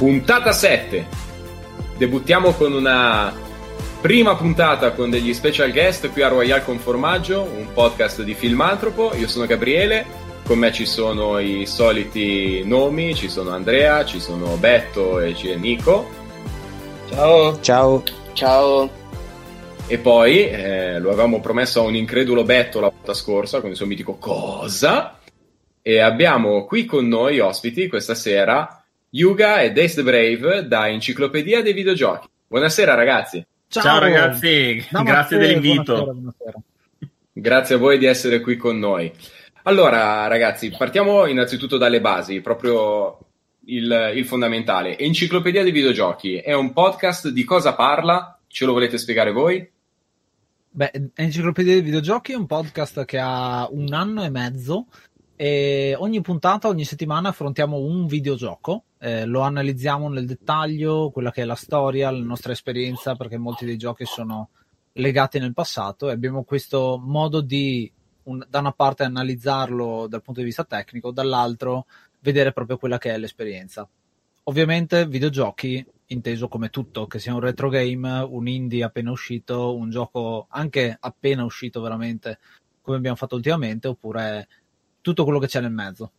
Puntata 7. Debuttiamo con una prima puntata con degli special guest qui a Royal con Formaggio, un podcast di Filmantropo. Io sono Gabriele, con me ci sono i soliti nomi, ci sono Andrea, ci sono Betto e c'è Nico. Ciao. Ciao. Ciao. E poi eh, lo avevamo promesso a un incredulo Betto la volta scorsa con il suo mitico Cosa. E abbiamo qui con noi ospiti questa sera Yuga e Dace the Brave da Enciclopedia dei Videogiochi. Buonasera ragazzi. Ciao, Ciao ragazzi, no, grazie dell'invito. Buonasera, buonasera. Grazie a voi di essere qui con noi. Allora ragazzi, partiamo innanzitutto dalle basi, proprio il, il fondamentale. Enciclopedia dei Videogiochi è un podcast di cosa parla? Ce lo volete spiegare voi? Beh, Enciclopedia dei Videogiochi è un podcast che ha un anno e mezzo e ogni puntata, ogni settimana affrontiamo un videogioco, eh, lo analizziamo nel dettaglio, quella che è la storia, la nostra esperienza, perché molti dei giochi sono legati nel passato e abbiamo questo modo di, un, da una parte, analizzarlo dal punto di vista tecnico, dall'altro vedere proprio quella che è l'esperienza. Ovviamente videogiochi inteso come tutto, che sia un retro game, un indie appena uscito, un gioco anche appena uscito veramente, come abbiamo fatto ultimamente, oppure tutto quello che c'è nel mezzo.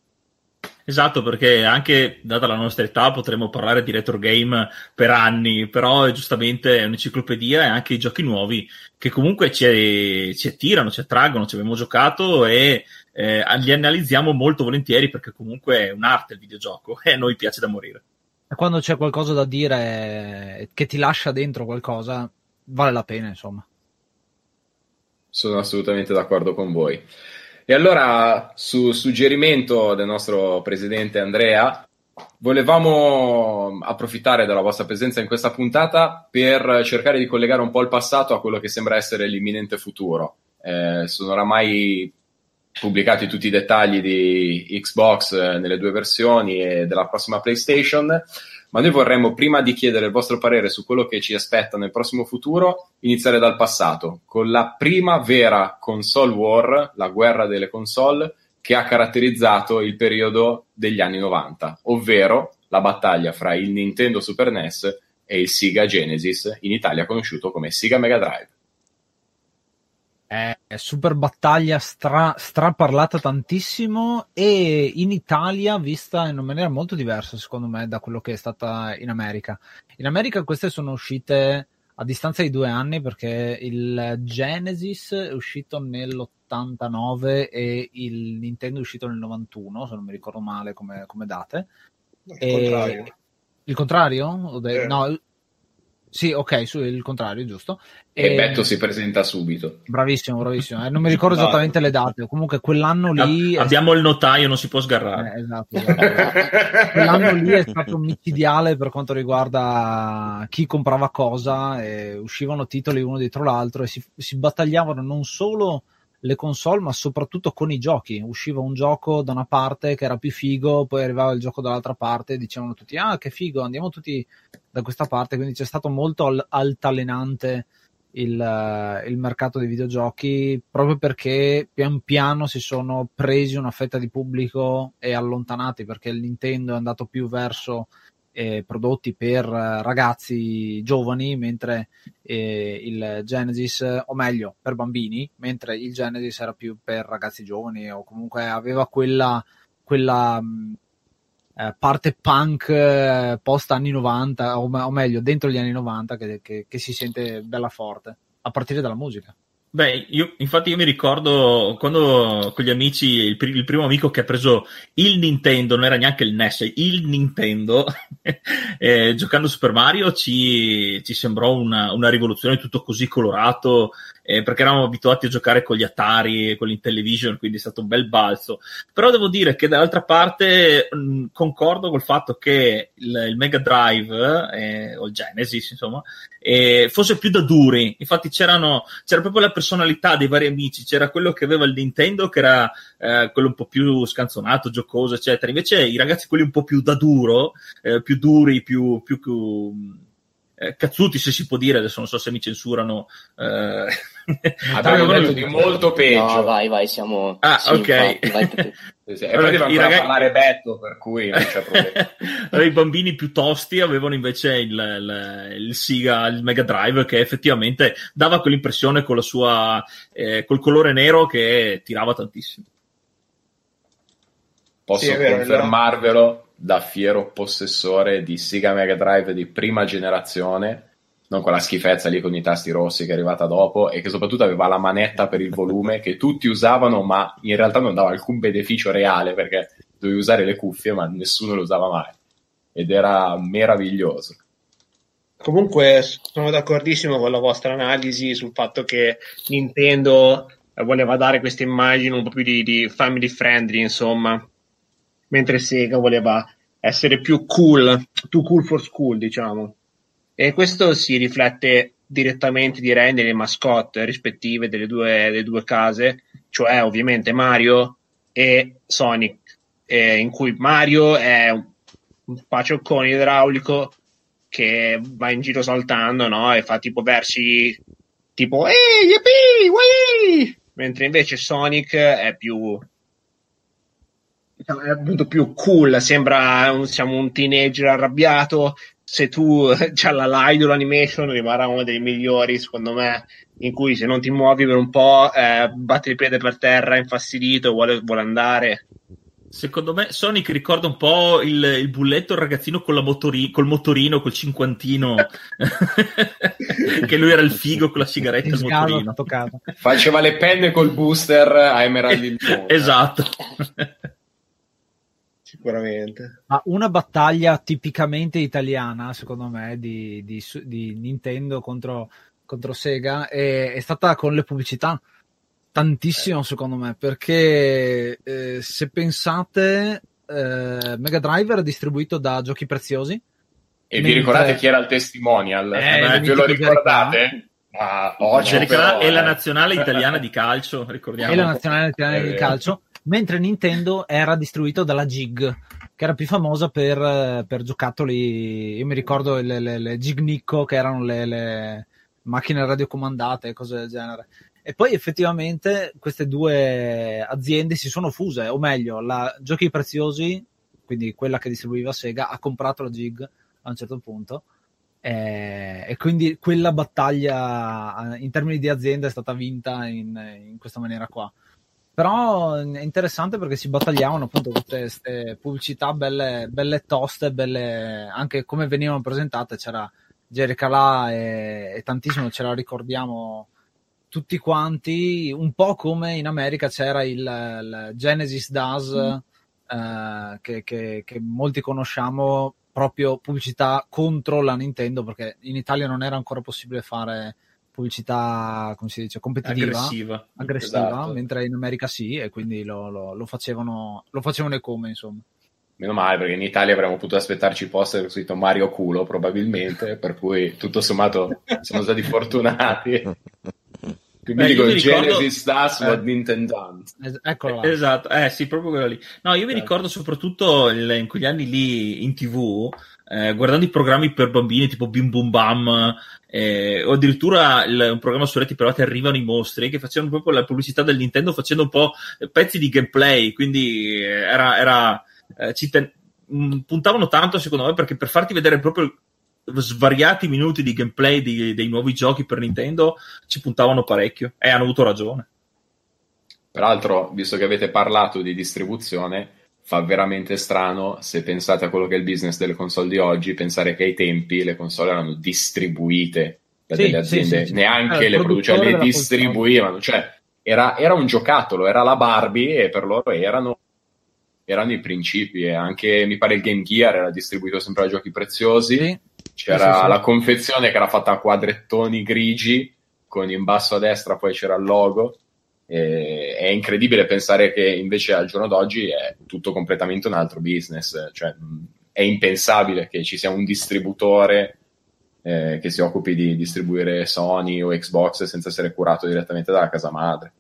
Esatto, perché anche data la nostra età potremmo parlare di retro game per anni, però giustamente è un'enciclopedia e anche i giochi nuovi che comunque ci, ci attirano, ci attraggono, ci abbiamo giocato e eh, li analizziamo molto volentieri perché comunque è un'arte il videogioco e a noi piace da morire. E quando c'è qualcosa da dire che ti lascia dentro qualcosa, vale la pena, insomma. Sono assolutamente d'accordo con voi. E allora, su suggerimento del nostro presidente Andrea, volevamo approfittare della vostra presenza in questa puntata per cercare di collegare un po' il passato a quello che sembra essere l'imminente futuro. Eh, sono oramai pubblicati tutti i dettagli di Xbox eh, nelle due versioni e della prossima PlayStation ma noi vorremmo, prima di chiedere il vostro parere su quello che ci aspetta nel prossimo futuro, iniziare dal passato, con la prima vera console war, la guerra delle console, che ha caratterizzato il periodo degli anni 90, ovvero la battaglia fra il Nintendo Super NES e il Sega Genesis, in Italia conosciuto come Sega Mega Drive è super battaglia stra, stra parlata tantissimo e in Italia vista in una maniera molto diversa secondo me da quello che è stata in America. In America queste sono uscite a distanza di due anni perché il Genesis è uscito nell'89 e il Nintendo è uscito nel 91 se non mi ricordo male come, come date. Il contrario. Il contrario? Eh. No, sì, ok, su, il contrario, giusto. E, e Betto si presenta subito. Bravissimo, bravissimo. Eh, non mi ricordo esattamente le date. Comunque quell'anno lì. Abbiamo è... il notaio, non si può sgarrare. Eh, esatto, esatto. quell'anno lì è stato micidiale per quanto riguarda chi comprava cosa. E uscivano titoli uno dietro l'altro e si, si battagliavano non solo le console, ma soprattutto con i giochi. Usciva un gioco da una parte che era più figo, poi arrivava il gioco dall'altra parte e dicevano tutti: Ah, che figo, andiamo tutti da questa parte. Quindi c'è stato molto al- altalenante il, uh, il, mercato dei videogiochi proprio perché pian piano si sono presi una fetta di pubblico e allontanati perché il Nintendo è andato più verso eh, prodotti per eh, ragazzi giovani, mentre eh, il Genesis, o meglio, per bambini, mentre il Genesis era più per ragazzi giovani o comunque aveva quella, quella mh, eh, parte punk eh, post anni 90, o, o, meglio, dentro gli anni 90 che, che, che si sente bella forte, a partire dalla musica. Beh, io, infatti io mi ricordo quando con gli amici, il, il, primo amico che ha preso il Nintendo, non era neanche il NES, il Nintendo, eh, giocando Super Mario ci, ci sembrò una, una, rivoluzione tutto così colorato, eh, perché eravamo abituati a giocare con gli Atari e con l'Intellivision, quindi è stato un bel balzo. Però devo dire che dall'altra parte mh, concordo col fatto che il, il Mega Drive, eh, o il Genesis, insomma, eh, fosse più da duri. Infatti c'era proprio la personalità dei vari amici, c'era quello che aveva il Nintendo che era eh, quello un po' più scanzonato, giocoso, eccetera. Invece i ragazzi quelli un po' più da duro, eh, più duri, più, più, più eh, cazzuti se si può dire, adesso non so se mi censurano. Eh. Abbiamo detto di molto peggio. No, vai, vai, siamo... Ah, sì, ok. Infatti, vai sì, sì. E poi ragazzi... parlare Betto, per cui non c'è problema. allora, I bambini più tosti avevano invece il, il, il, Siga, il Mega Drive, che effettivamente dava quell'impressione con la sua, eh, col colore nero che tirava tantissimo. Posso sì, vero, confermarvelo da fiero possessore di Sega Mega Drive di prima generazione, non quella schifezza lì con i tasti rossi che è arrivata dopo e che soprattutto aveva la manetta per il volume che tutti usavano ma in realtà non dava alcun beneficio reale perché dovevi usare le cuffie ma nessuno le usava mai ed era meraviglioso. Comunque sono d'accordissimo con la vostra analisi sul fatto che Nintendo voleva dare questa immagine un po' più di, di family friendly, insomma, mentre Sega voleva essere più cool, too cool for school, diciamo. E questo si riflette direttamente, direi, nelle mascotte rispettive delle due, delle due case, cioè ovviamente Mario e Sonic, eh, in cui Mario è un, pacioccone idraulico che va in giro saltando, no? E fa tipo versi tipo ehi, yippee, mentre invece Sonic è più è appunto più cool, sembra un, siamo un teenager arrabbiato. Se tu c'ha la Lidl animation rimarrà uno dei migliori, secondo me, in cui se non ti muovi per un po', eh, batti il piede per terra, infastidito, vuole, vuole andare. Secondo me Sonic ricorda un po' il, il bulletto, il ragazzino con la motori, col motorino, col cinquantino, che lui era il figo con la sigaretta e il motorino. Faceva le penne col booster a Emerald esatto sicuramente. Ma una battaglia tipicamente italiana, secondo me, di, di, di Nintendo contro, contro Sega è, è, stata con le pubblicità. Tantissimo, eh. secondo me, perché eh, se pensate, eh, Mega Drive era distribuito da Giochi Preziosi. E mentre... vi ricordate chi era il testimonial? Eh, ve lo ricordate? Ah, oggi no, però, è la nazionale italiana di calcio, ricordiamo. È la nazionale italiana di calcio mentre Nintendo era distribuito dalla Jig, che era più famosa per, per giocattoli, io mi ricordo le, le, le Jig Nicco, che erano le, le macchine radiocomandate e cose del genere. E poi effettivamente queste due aziende si sono fuse, o meglio, la Giochi Preziosi, quindi quella che distribuiva Sega, ha comprato la Jig a un certo punto. E, e quindi quella battaglia in termini di azienda è stata vinta in, in questa maniera qua però è interessante perché si battagliavano appunto tutte queste pubblicità belle, belle toste, belle anche come venivano presentate. C'era Jerry Calà e, e tantissimo, ce la ricordiamo tutti quanti, un po' come in America c'era il, il Genesis DAS mm. eh, che, che, che molti conosciamo, proprio pubblicità contro la Nintendo perché in Italia non era ancora possibile fare pubblicità, come si dice, competitiva, aggressiva, aggressiva esatto. mentre in America sì, e quindi lo, lo, lo, facevano, lo facevano come, insomma. Meno male, perché in Italia avremmo potuto aspettarci poster con scritto Mario culo, probabilmente, per cui tutto sommato siamo stati fortunati. Quindi Beh, dico il ricordo... Genesis Stars eh. Nintendo es- Eccolo Esatto, eh sì, proprio quello lì. No, io mi eh. ricordo soprattutto il, in quegli anni lì in tv, eh, guardando i programmi per bambini tipo Bim Bum Bam, eh, o addirittura il, un programma su reti private arrivano i mostri che facevano proprio la pubblicità del Nintendo facendo un po' pezzi di gameplay quindi eh, era, era eh, ten- mm, puntavano tanto secondo me perché per farti vedere proprio svariati minuti di gameplay di, dei nuovi giochi per Nintendo ci puntavano parecchio e hanno avuto ragione. Peraltro visto che avete parlato di distribuzione fa veramente strano se pensate a quello che è il business delle console di oggi, pensare che ai tempi le console erano distribuite da sì, delle aziende, sì, sì, neanche le producevano, le distribuivano, cioè era, era, un giocattolo, era la Barbie e per loro erano, erano i principi e anche mi pare il Game Gear era distribuito sempre a giochi preziosi, c'era la confezione che era fatta a quadrettoni grigi con in basso a destra poi c'era il logo eh, è incredibile pensare che invece al giorno d'oggi è tutto completamente un altro business, cioè è impensabile che ci sia un distributore eh, che si occupi di distribuire Sony o Xbox senza essere curato direttamente dalla casa madre.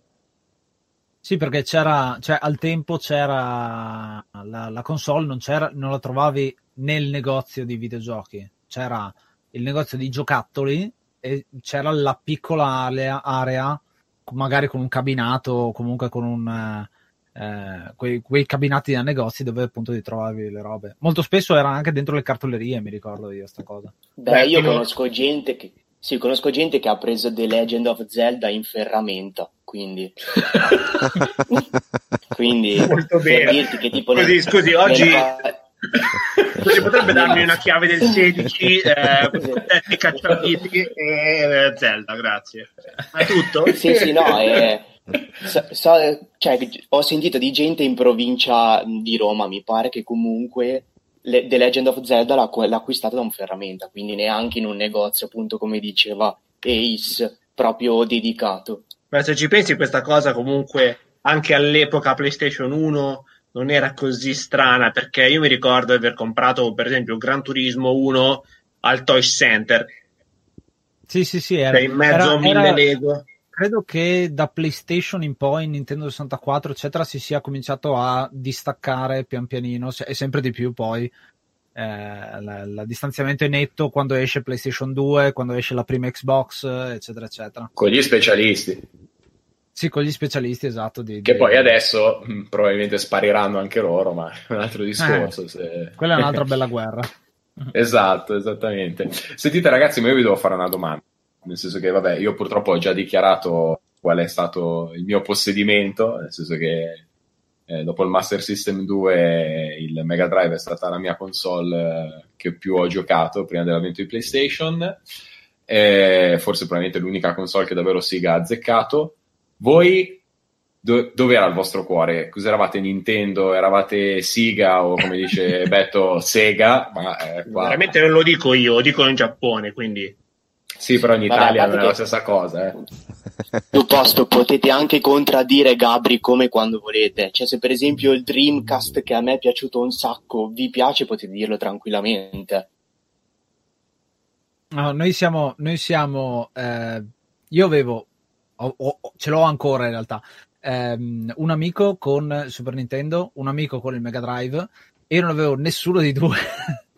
Sì, perché c'era, cioè al tempo c'era la, la console, non, c'era, non la trovavi nel negozio di videogiochi, c'era il negozio di giocattoli e c'era la piccola area, magari con un cabinato o comunque con un... Eh, quei, quei, cabinati da negozi dove appunto ti trovavi le robe. Molto spesso era anche dentro le cartolerie, mi ricordo io sta cosa. Beh, io conosco gente che sì, conosco gente che ha preso The Legend of Zelda in ferramenta, quindi... quindi Molto bene. dirti che tipo... Così, nel- scusi, oggi... nel- Così potrebbe darmi una chiave del 16, eh, tetti cacciaviti e eh, Zelda, grazie. Ma è tutto? Sì, sì, no, è... so- so- cioè, ho sentito di gente in provincia di Roma, mi pare che comunque le- The Legend of Zelda l'ha, l'ha acquistata da un ferramenta, quindi neanche in un negozio, appunto, come diceva Ace, proprio dedicato. Ma se ci pensi questa cosa comunque anche all'epoca PlayStation 1 non era così strana perché io mi ricordo di aver comprato per esempio Gran Turismo 1 al Toy Center Sì, sì, sì, era, cioè in mezzo era- a mille era- Lego credo che da PlayStation in poi, Nintendo 64, eccetera, si sia cominciato a distaccare pian pianino, e sempre di più poi. eh, la- il distanziamento è netto quando esce PlayStation 2, quando esce la prima Xbox, eccetera, eccetera. Con gli specialisti, Sì, con gli specialisti, esatto. Di, che di- poi adesso mh, probabilmente spariranno anche loro, ma è un altro discorso. se- Quella è un'altra bella guerra. Esatto, esattamente. Sentite ragazzi, ma io vi devo fare una domanda, nel senso che vabbè, io purtroppo ho già dichiarato qual è stato il mio possedimento, nel senso che eh, dopo il Master System 2 il Mega Drive è stata la mia console eh, che più ho giocato prima dell'avvento di PlayStation, Eh, forse probabilmente l'unica console che davvero Sega ha azzeccato. Voi do- dove era il vostro cuore? Cos'eravate Nintendo? Eravate Sega o come dice Beto Sega? Ma eh, qua- veramente non lo dico io lo dico in Giappone quindi Sì, però in Vabbè, Italia a non è la stessa cosa. Eh. Piuttosto potete anche contraddire Gabri come quando volete. Cioè, se per esempio il Dreamcast che a me è piaciuto un sacco vi piace, potete dirlo tranquillamente. No, noi siamo, noi siamo eh, io avevo, ho- ho- ce l'ho ancora in realtà, ehm, un amico con Super Nintendo, un amico con il Mega Drive, e io non avevo nessuno dei due,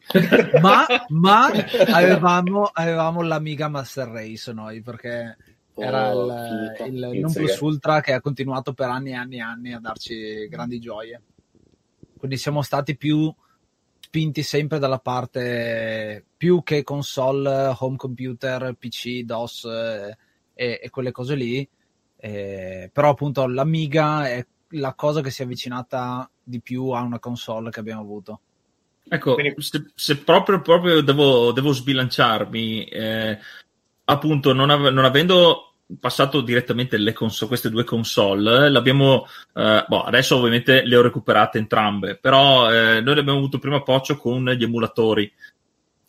ma, ma avevamo, avevamo l'Amiga Master Race noi, perché era Oh, il, il non plus ultra che ha continuato per anni e anni e anni a darci grandi gioie. Quindi siamo stati più spinti sempre dalla parte più che console, home computer, PC, DOS eh, e, e quelle cose lì. Eh, però appunto l'Amiga è la cosa che si è avvicinata di più a una console che abbiamo avuto. Ecco, Quindi- se, se proprio, proprio devo, devo sbilanciarmi, eh, appunto, non, ave- non avendo passato direttamente le console, queste due console, l'abbiamo, eh, boh, adesso ovviamente le ho recuperate entrambe, però eh, noi abbiamo avuto prima approccio con gli emulatori,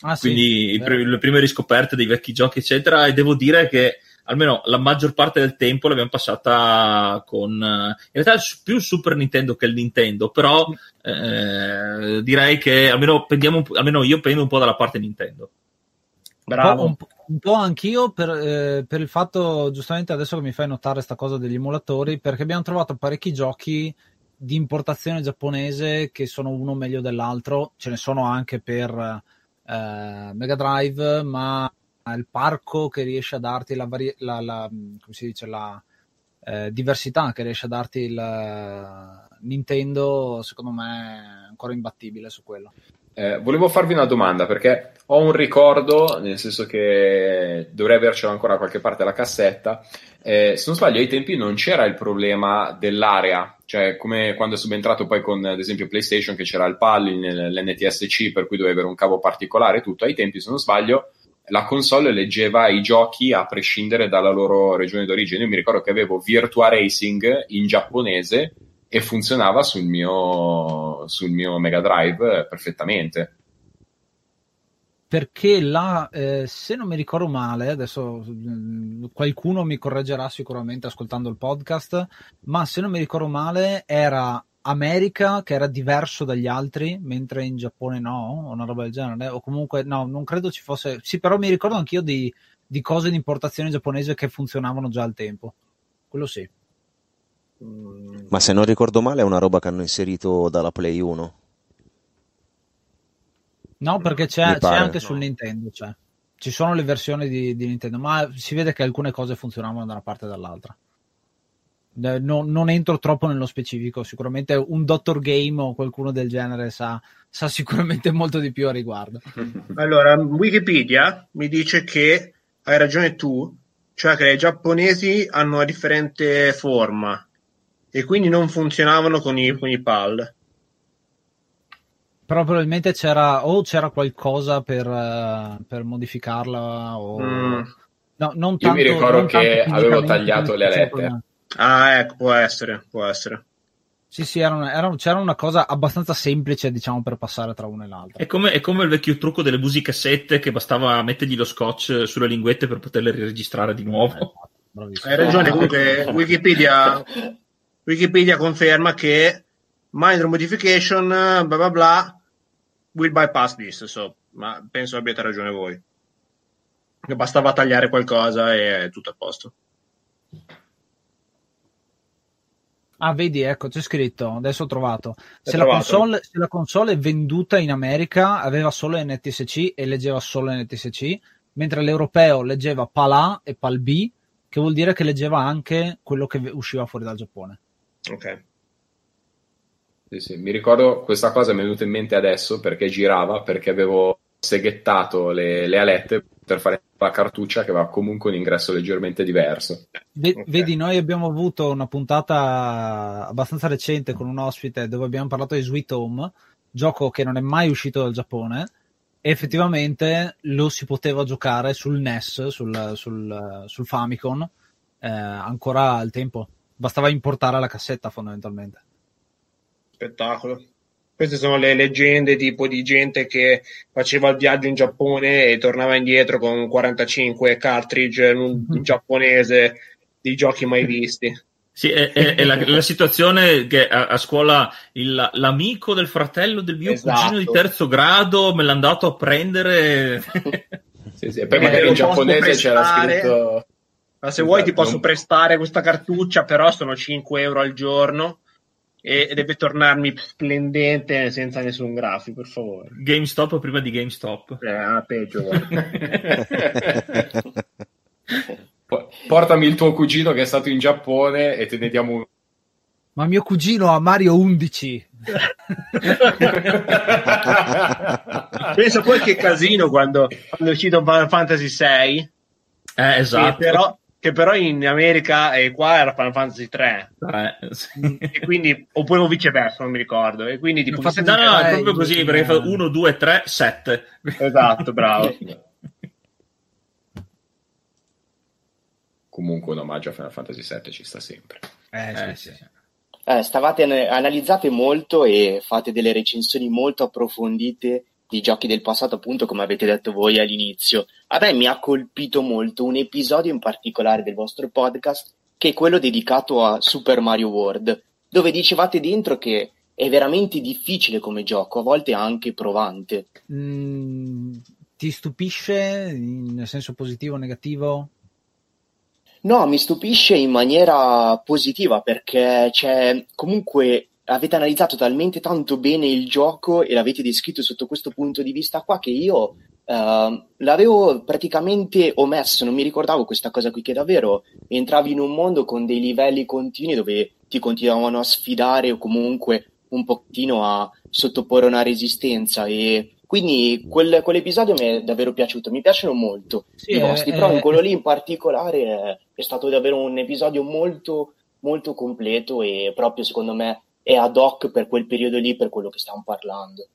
Ah, sì, quindi pri- le prime riscoperte dei vecchi giochi, eccetera, e devo dire che almeno la maggior parte del tempo l'abbiamo passata con eh, in realtà più il Super Nintendo che il Nintendo, però eh, direi che almeno, pendiamo almeno io pendo un po' dalla parte Nintendo. Po', un po'- un po' anch'io per, eh, per il fatto, giustamente adesso che mi fai notare questa cosa degli emulatori, perché abbiamo trovato parecchi giochi di importazione giapponese che sono uno meglio dell'altro, ce ne sono anche per eh, Mega Drive, ma il parco che riesce a darti la, vari- la- la- come si dice, la eh, diversità che riesce a darti il eh, Nintendo, secondo me è ancora imbattibile su quello. Eh, volevo farvi una domanda perché ho un ricordo, nel senso che dovrei avercelo ancora da qualche parte la cassetta. Eh, se non sbaglio, ai tempi non c'era il problema dell'area, cioè come quando è subentrato poi con ad esempio PlayStation che c'era il PAL, l'NTSC, per cui dovevi avere un cavo particolare, e tutto. Ai tempi, se non sbaglio, la console leggeva i giochi a prescindere dalla loro regione d'origine. Io mi ricordo che avevo Virtua Racing in giapponese e funzionava sul mio, sul mio Mega Drive perfettamente. perché là, eh, se non mi ricordo male, adesso mm, qualcuno mi correggerà sicuramente ascoltando il podcast, ma se non mi ricordo male era America che era diverso dagli altri, mentre in Giappone no, o una roba del genere, o comunque no, non credo ci fosse, sì, però mi ricordo anch'io di, di cose di importazione giapponese che funzionavano già al tempo, quello sì. Mm, Ma se non ricordo male è una roba che hanno inserito dalla Play 1. No, perché c'è, c'è anche sul No. Nintendo, c'è. ci sono le versioni di, di, Nintendo, ma si vede che alcune cose funzionavano da una parte e dall'altra. No, non entro troppo nello specifico, sicuramente un Dottor Game o qualcuno del genere sa, sa sicuramente molto di più a riguardo. Allora, Wikipedia mi dice che hai ragione tu, cioè che i giapponesi hanno una differente forma e quindi non funzionavano con i, con i PAL. Però probabilmente c'era o c'era qualcosa per, uh, per modificarla o... Mm. No, non tanto, Io mi ricordo che avevo tagliato le alette. Ah, ecco, può essere, può essere. Sì, sì, era una, era, c'era una cosa abbastanza semplice, diciamo, per passare tra una e l'altra. È come, è come il vecchio trucco delle musicassette che bastava mettergli lo scotch sulle linguette per poterle riregistrare di nuovo. Eh, Hai ragione, comunque Wikipedia Wikipedia conferma che minor modification, bla bla bla, will bypass this, so, ma penso abbiate ragione voi. Che bastava tagliare qualcosa e è tutto a posto. Ah, vedi, ecco, c'è scritto, adesso ho trovato. Se la, console, se la, console, è venduta in America aveva solo NTSC e leggeva solo NTSC, mentre l'europeo leggeva PAL-A e PAL-B, che vuol dire che leggeva anche quello che usciva fuori dal Giappone. Ok. Sì, sì. Mi ricordo questa cosa mi è venuta in mente adesso perché girava, perché avevo seghettato le, le alette per fare la cartuccia che aveva comunque un ingresso leggermente diverso. V- okay. Vedi, noi abbiamo avuto una puntata abbastanza recente con un ospite dove abbiamo parlato di Sweet Home, gioco che non è mai uscito dal Giappone e effettivamente lo si poteva giocare sul NES, sul, sul, sul Famicom, eh, ancora al tempo bastava importare la cassetta fondamentalmente. Spettacolo. Queste sono le leggende tipo di gente che faceva il viaggio in Giappone e tornava indietro con 45 cartridge in, in giapponese di giochi mai visti. Sì, è, è, è la, la, situazione che a, a scuola il, l'amico del fratello del mio esatto. cugino di terzo grado me l'ha andato a prendere. sì, sì, poi magari in giapponese c'era scritto ma se vuoi ti esatto. posso prestare questa cartuccia, però sono 5 euro al giorno e deve tornarmi splendente senza nessun grafico, per favore. GameStop prima di GameStop. Eh, ah, peggio. Portami il tuo cugino che è stato in Giappone e te ne diamo un ma mio cugino ha Mario 11. Penso poi che casino quando, quando è uscito Final Fantasy 6. Eh, esatto. Però, che però in America e qua era Final Fantasy 3 eh, sì. e quindi oppure viceversa non mi ricordo. E quindi tipo, no, no, no, è proprio così perché fa 1, 2, 3, 7 esatto, bravo. Comunque un omaggio a Final Fantasy 7 ci sta sempre. Eh, eh, sì, sì. Eh, stavate analizzate molto e fate delle recensioni molto approfondite di giochi del passato, appunto, come avete detto voi all'inizio. A me mi ha colpito molto un episodio in particolare del vostro podcast, che è quello dedicato a Super Mario World, dove dicevate dentro che è veramente difficile come gioco, a volte anche provante. Mm, ti stupisce nel senso positivo o negativo? No, mi stupisce in maniera positiva perché c'è comunque avete analizzato talmente tanto bene il gioco e l'avete descritto sotto questo punto di vista qua che io uh, l'avevo praticamente omesso, non mi ricordavo questa cosa qui che davvero entravi in un mondo con dei livelli continui dove ti continuavano a sfidare o comunque un pochettino a sottoporre una resistenza e quindi quel, quell'episodio mi è davvero piaciuto, mi piacciono molto sì, i vostri, eh, però in quello lì in particolare è, è stato davvero un episodio molto molto completo e proprio secondo me è ad hoc per quel periodo lì, per quello che stiamo parlando.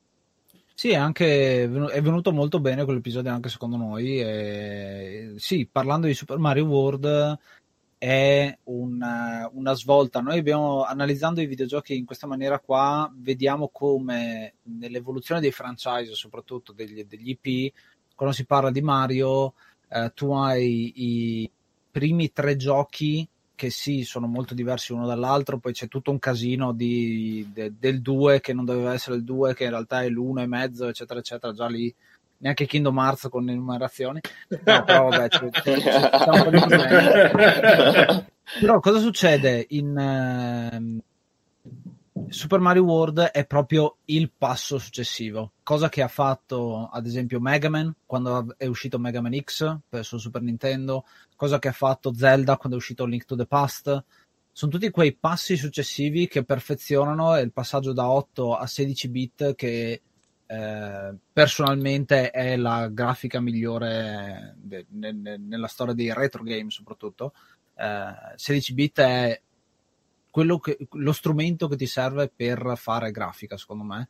Sì, anche, è venuto molto bene quell'episodio anche secondo noi. E, sì, parlando di Super Mario World è una, una, svolta. Noi abbiamo, analizzando i videogiochi in questa maniera qua, vediamo come nell'evoluzione dei franchise, soprattutto degli, degli IP, quando si parla di Mario, eh, tu hai i primi tre giochi che sì, sono molto diversi uno dall'altro, poi c'è tutto un casino di, de, del 2 che non doveva essere il 2, che in realtà è l'1 e mezzo, eccetera, eccetera, già lì neanche Kingdom Hearts con le numerazioni. No, però vabbè, c'è, c'è, c'è, però cosa succede in... Super Mario World è proprio il passo successivo, cosa che ha fatto ad esempio Mega Man quando è uscito Mega Man X per su Super Nintendo, cosa che ha fatto Zelda quando è uscito Link to the Past. Sono tutti quei passi successivi che perfezionano il passaggio da 8 a 16 bit che eh, personalmente è la grafica migliore de- ne- nella storia dei retro game soprattutto. Eh, 16 bit è che, lo strumento che ti serve per fare grafica, secondo me,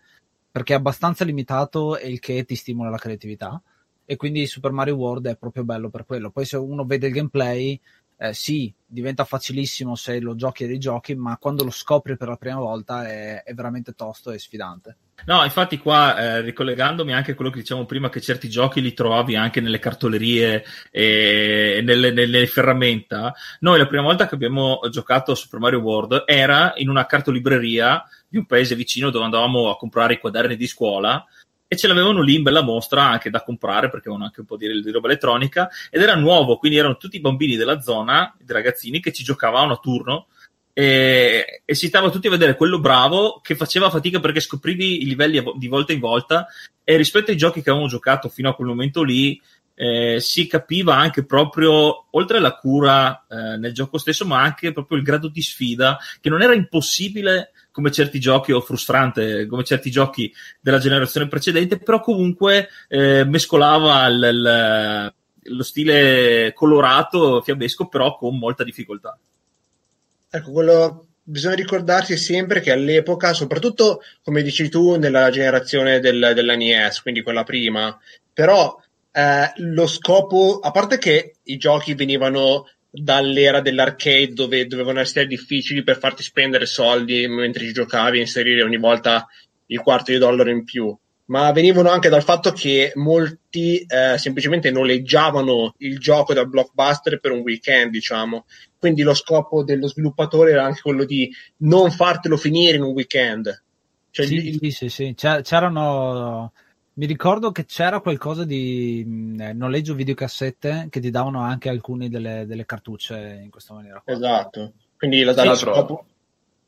perché è abbastanza limitato e il che ti stimola la creatività. E quindi Super Mario World è proprio bello per quello. Poi se uno vede il gameplay, eh, sì, diventa facilissimo se lo giochi e rigiochi, ma quando lo scopri per la prima volta è, è veramente tosto e sfidante. No, infatti qua eh, ricollegandomi anche a quello che dicevamo prima, che certi giochi li trovavi anche nelle cartolerie e nelle, nelle ferramenta, noi la prima volta che abbiamo giocato a Super Mario World era in una cartolibreria di un paese vicino dove andavamo a comprare i quaderni di scuola e ce l'avevano lì in bella mostra anche da comprare perché avevano anche un po' di, di roba elettronica ed era nuovo, quindi erano tutti i bambini della zona, i ragazzini che ci giocavano a turno e, e, si stava tutti a vedere quello bravo che faceva fatica perché scoprivi i livelli di volta in volta e rispetto ai giochi che avevamo giocato fino a quel momento lì eh, si capiva anche proprio, oltre alla cura eh, nel gioco stesso, ma anche proprio il grado di sfida, che non era impossibile come certi giochi o frustrante come certi giochi della generazione precedente, però comunque eh, mescolava il, il, lo stile colorato, fiabesco, però con molta difficoltà. Ecco, quello bisogna ricordarsi sempre che all'epoca, soprattutto come dici tu, nella generazione del, della NES, quindi quella prima, però eh, lo scopo, a parte che i giochi venivano dall'era dell'arcade dove dovevano essere difficili per farti spendere soldi mentre ci giocavi e inserire ogni volta il quarto di dollaro in più, ma venivano anche dal fatto che molti eh, semplicemente noleggiavano il gioco dal blockbuster per un weekend, diciamo. Quindi lo scopo dello sviluppatore era anche quello di non fartelo finire in un weekend. Cioè, sì, il... sì, sì, sì, c'erano mi ricordo che c'era qualcosa di mm, eh, noleggio videocassette che ti davano anche alcune delle, delle cartucce in questa maniera. Qua. Esatto. Quindi lo, lo, scopo,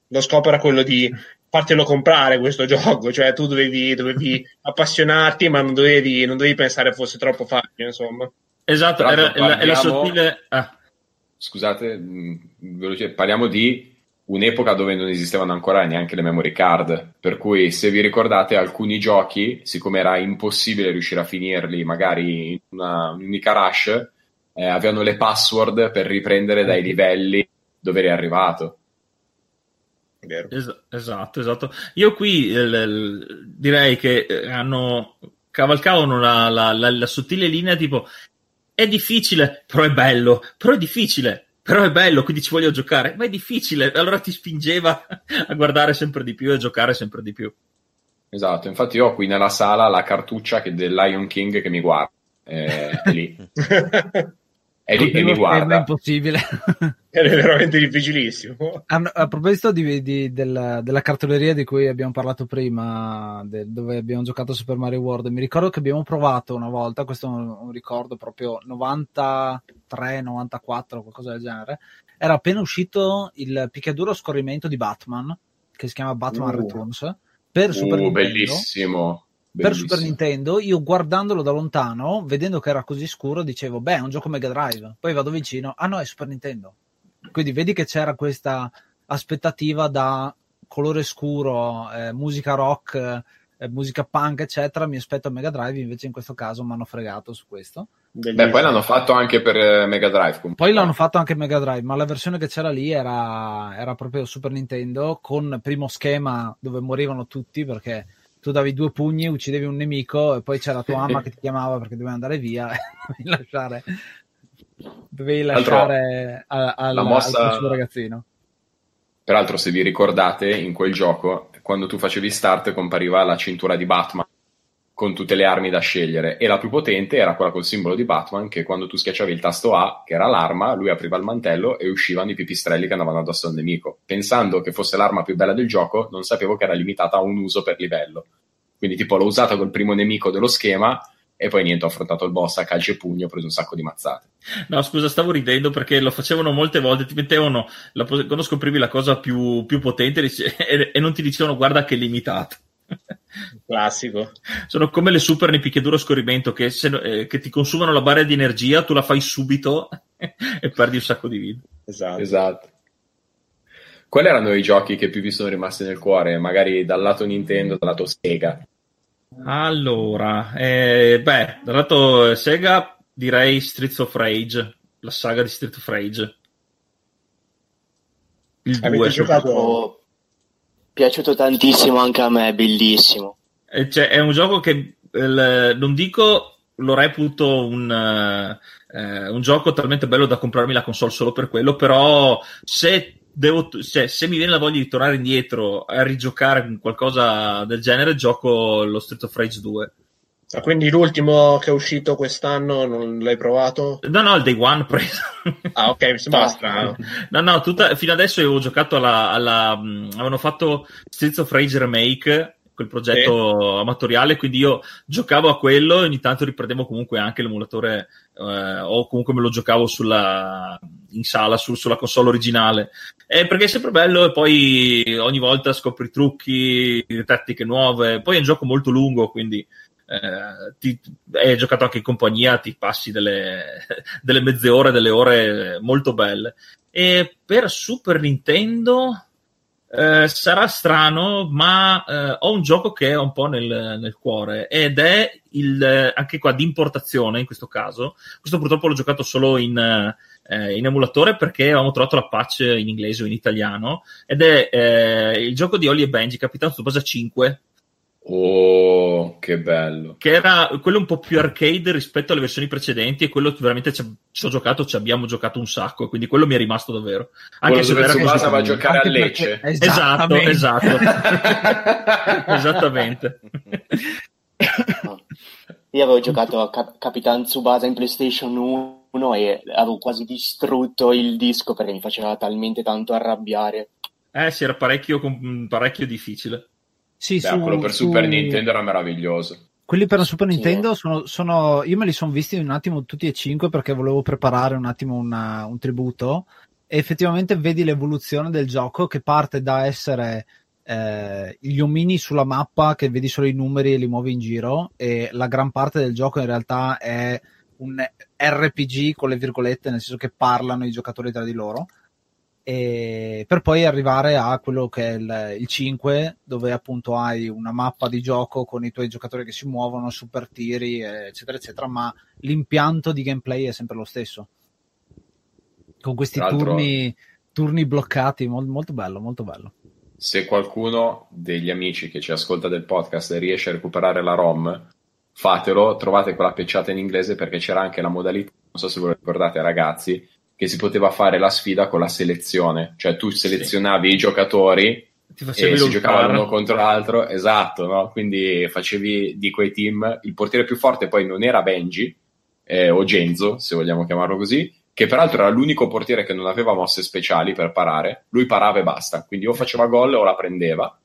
lo, scopo, era quello di fartelo comprare questo gioco, cioè tu dovevi, dovevi appassionarti, ma non dovevi, non dovevi, pensare fosse troppo facile, insomma. Esatto, era, parliamo... è la sottile... Ah. Scusate, mm, veloce, parliamo di un'epoca dove non esistevano ancora neanche le memory card, per cui se vi ricordate alcuni giochi, siccome era impossibile riuscire a finirli magari in una un'unica rush, eh, avevano le password per riprendere dai livelli dove eri arrivato. Es- esatto, esatto. Io qui l- l- direi che eh, hanno cavalcavano la, la, la, la sottile linea tipo è difficile, però è bello, però è difficile, però è bello, quindi ci voglio giocare, ma è difficile, allora ti spingeva a guardare sempre di più e a giocare sempre di più. Esatto, infatti io ho qui nella sala la cartuccia che del Lion King che mi guarda, eh, è lì. è lì e mi guarda. È impossibile. è veramente difficilissimo. A, a proposito di, di, della, della, cartoleria di cui abbiamo parlato prima, de, dove abbiamo giocato Super Mario World, mi ricordo che abbiamo provato una volta, questo è un, un ricordo proprio 93, 94, qualcosa del genere. Era appena uscito il picchiaduro scorrimento di Batman, che si chiama Batman uh. Returns, per Super uh, Nintendo. Bellissimo per Super Nintendo, io guardandolo da lontano, vedendo che era così scuro, dicevo, beh, è un gioco Mega Drive. Poi vado vicino, ah no, è Super Nintendo. Quindi vedi che c'era questa aspettativa da colore scuro, eh, musica rock, eh, musica punk, eccetera. Mi aspetto a Mega Drive, invece in questo caso mi hanno fregato su questo. Beh, poi l'hanno fatto anche per eh, Mega Drive. Comunque. Poi l'hanno fatto anche Mega Drive, ma la versione che c'era lì era, era proprio Super Nintendo con primo schema dove morivano tutti perché tu davi due pugni, uccidevi un nemico e poi c'era tua mamma che ti chiamava perché doveva andare via e dovevi lasciare, dovevi lasciare a, a, la mossa... al suo ragazzino. Peraltro, se vi ricordate, in quel gioco, quando tu facevi start, compariva la cintura di Batman con tutte le armi da scegliere e la più potente era quella col simbolo di Batman che quando tu schiacciavi il tasto A, che era l'arma, lui apriva il mantello e uscivano i pipistrelli che andavano addosso al nemico. Pensando che fosse l'arma più bella del gioco, non sapevo che era limitata a un uso per livello. Quindi tipo l'ho usata col primo nemico dello schema e poi niente, ho affrontato il boss a calcio e pugno, ho preso un sacco di mazzate. No, scusa, stavo ridendo perché lo facevano molte volte, ti mettevano, la, quando scoprivi la cosa più, più potente e, e, non ti dicevano guarda che è limitato. Classico. Sono come le super nei picchiaduro a scorrimento che, se, eh, che, ti consumano la barra di energia, tu la fai subito e perdi un sacco di vita. Esatto. esatto. Quali erano i giochi che più vi sono rimasti nel cuore? Magari dal lato Nintendo, dal lato Sega? Allora, eh, beh, dal lato Sega direi Streets of Rage, la saga di Streets of Rage. Il 2 giocato... Piaciuto tantissimo anche a me, è bellissimo. Cioè, è un gioco che eh, non dico lo reputo un, eh, un gioco talmente bello da comprarmi la console solo per quello, però se devo, cioè, se mi viene la voglia di tornare indietro a rigiocare qualcosa del genere, gioco lo Street of Rage 2. Ah, quindi l'ultimo che è uscito quest'anno non l'hai provato? No, no, il Day One preso. Ah, ok, mi sembra strano. No, no, tutta, fino adesso avevo giocato alla, alla mh, avevano fatto Streets of Rage Remake, quel progetto sì. amatoriale, quindi io giocavo a quello e ogni tanto riprendevo comunque anche l'emulatore eh, o comunque me lo giocavo sulla, in sala su, sulla console originale. Eh, perché è sempre bello e poi ogni volta scopri trucchi, tattiche nuove. Poi è un gioco molto lungo, quindi eh, ti, hai giocato anche in compagnia, ti passi delle, delle mezze ore, delle ore molto belle. E per Super Nintendo eh, sarà strano, ma eh, ho un gioco che è un po' nel, nel cuore ed è il, anche qua di importazione in questo caso. Questo purtroppo l'ho giocato solo in, eh, in emulatore perché avevamo trovato la patch in inglese o in italiano ed è eh, il gioco di Oli e Benji, Capitano Tsubasa 5 Oh, che bello! Che era quello un po' più arcade rispetto alle versioni precedenti, e quello veramente ci, ci ho giocato, ci abbiamo giocato un sacco, quindi quello mi è rimasto davvero. Anche quello se era va a giocare a Lecce. Esatto, esatto. Esattamente. Io avevo giocato a Cap- Capitan Tsubasa in PlayStation 1 e avevo quasi distrutto il disco perché mi faceva talmente tanto arrabbiare. Eh sì, era parecchio, parecchio difficile. Sì, Beh, su, quello per su... Super Nintendo era meraviglioso. Quelli per Super Nintendo sono, sono, Io me li sono visti un attimo tutti e cinque perché volevo preparare un attimo una, un tributo. E effettivamente vedi l'evoluzione del gioco che parte da essere eh, gli omini sulla mappa che vedi solo i numeri e li muovi in giro. E la gran parte del gioco in realtà è un RPG con le virgolette, nel senso che parlano i giocatori tra di loro e per poi arrivare a quello che è il, il, 5 dove appunto hai una mappa di gioco con i tuoi giocatori che si muovono, super tiri eccetera eccetera ma l'impianto di gameplay è sempre lo stesso. Con questi turni, turni bloccati molto, bello molto bello. Se qualcuno degli amici che ci ascolta del podcast riesce a recuperare la ROM fatelo, trovate quella pecciata in inglese perché c'era anche la modalità non so se ve lo ricordate ragazzi che si poteva fare la sfida con la selezione, cioè tu selezionavi sì. i giocatori e si giocava l'uno contro l'altro, esatto, no? quindi facevi di quei team, il portiere più forte poi non era Benji eh, o Genzo, se vogliamo chiamarlo così, che peraltro era l'unico portiere che non aveva mosse speciali per parare, lui parava e basta, quindi o faceva gol o la prendeva,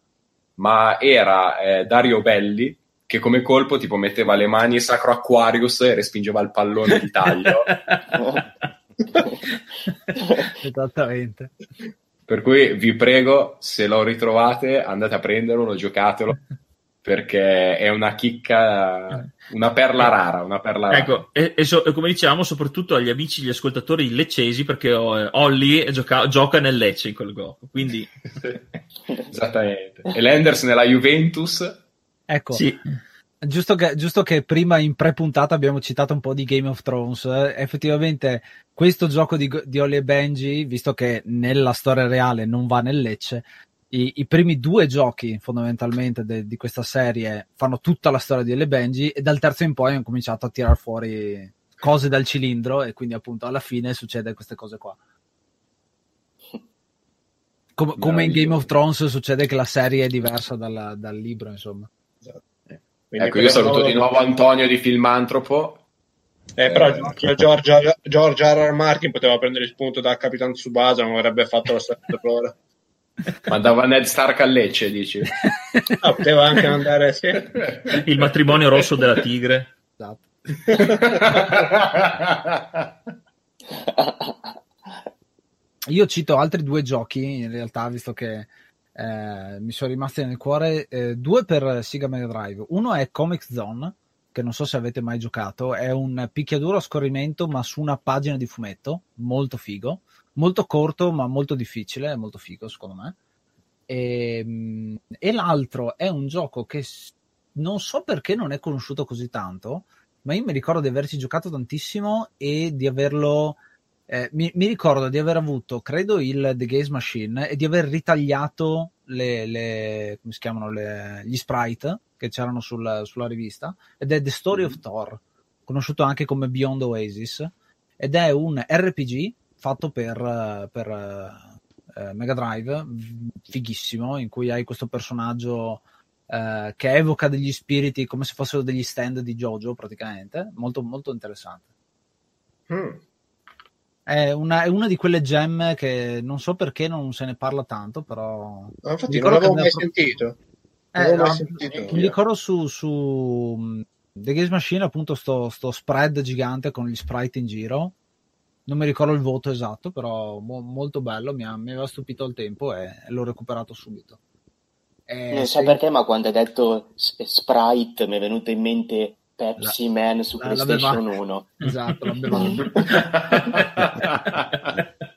ma era eh, Dario Belli che come colpo tipo metteva le mani sacro Aquarius e respingeva il pallone di taglio. Esattamente. Per cui vi prego, se lo ritrovate, andate a prenderlo, giocatelo, perché è una chicca, una perla rara. Una perla rara. Ecco, e, e, so, e, come dicevamo, soprattutto agli amici, gli ascoltatori leccesi, perché oh, Olli gioca, gioca nel Lecce in quel gioco, quindi... Esattamente. E Lenders nella Juventus. Ecco. Sì. Giusto che, giusto che, prima in pre-puntata abbiamo citato un po' di Game of Thrones, eh, effettivamente questo gioco di, di Oli e Benji, visto che nella storia reale non va nel Lecce, i, i primi due giochi fondamentalmente de, di questa serie fanno tutta la storia di Oli e Benji e dal terzo in poi hanno cominciato a tirar fuori cose dal cilindro e quindi appunto alla fine succede queste cose qua. Com- come in Game of Thrones succede che la serie è diversa dal, dal libro, insomma. Quindi ecco, io saluto di nuovo Antonio di Filmantropo. Eh, però eh, George, George R. R. Martin poteva prendere spunto da Capitan Tsubasa, non avrebbe fatto lo stesso errore. Mandava Ned Stark a Lecce, dici? No, poteva anche andare, sì. Il matrimonio rosso della tigre. Esatto. Io cito altri due giochi, in realtà, visto che eh, mi sono rimasti nel cuore, eh, due per Sega Mega Drive. Uno è Comic Zone, che non so se avete mai giocato, è un picchiaduro a scorrimento ma su una pagina di fumetto, molto figo, molto corto ma molto difficile, molto figo secondo me. E, ehm, e l'altro è un gioco che non so perché non è conosciuto così tanto, ma io mi ricordo di averci giocato tantissimo e di averlo eh, mi, mi, ricordo di aver avuto, credo, il The Gaze Machine e di aver ritagliato le, le come si chiamano, le, gli sprite che c'erano sul, sulla rivista ed è The Story of Thor, conosciuto anche come Beyond Oasis ed è un RPG fatto per, per eh, Mega Drive, fighissimo, in cui hai questo personaggio eh, che evoca degli spiriti come se fossero degli stand di JoJo praticamente, molto molto interessante. Hmm. È una, è una, di quelle gemme che non so perché non se ne parla tanto, però. No, infatti, non l'avevo mai sentito. Eh, no, sentito. Mi ricordo su, su mm, The Games Machine, appunto, sto, sto, spread gigante con gli sprite in giro. Non mi ricordo il voto esatto, però mo, molto bello. Mi, ha, mi, aveva stupito al tempo e l'ho recuperato subito. E non so se... perché, ma quando hai detto sprite mi è venuto in mente Pepsi la, Man su PlayStation beva... 1. Esatto,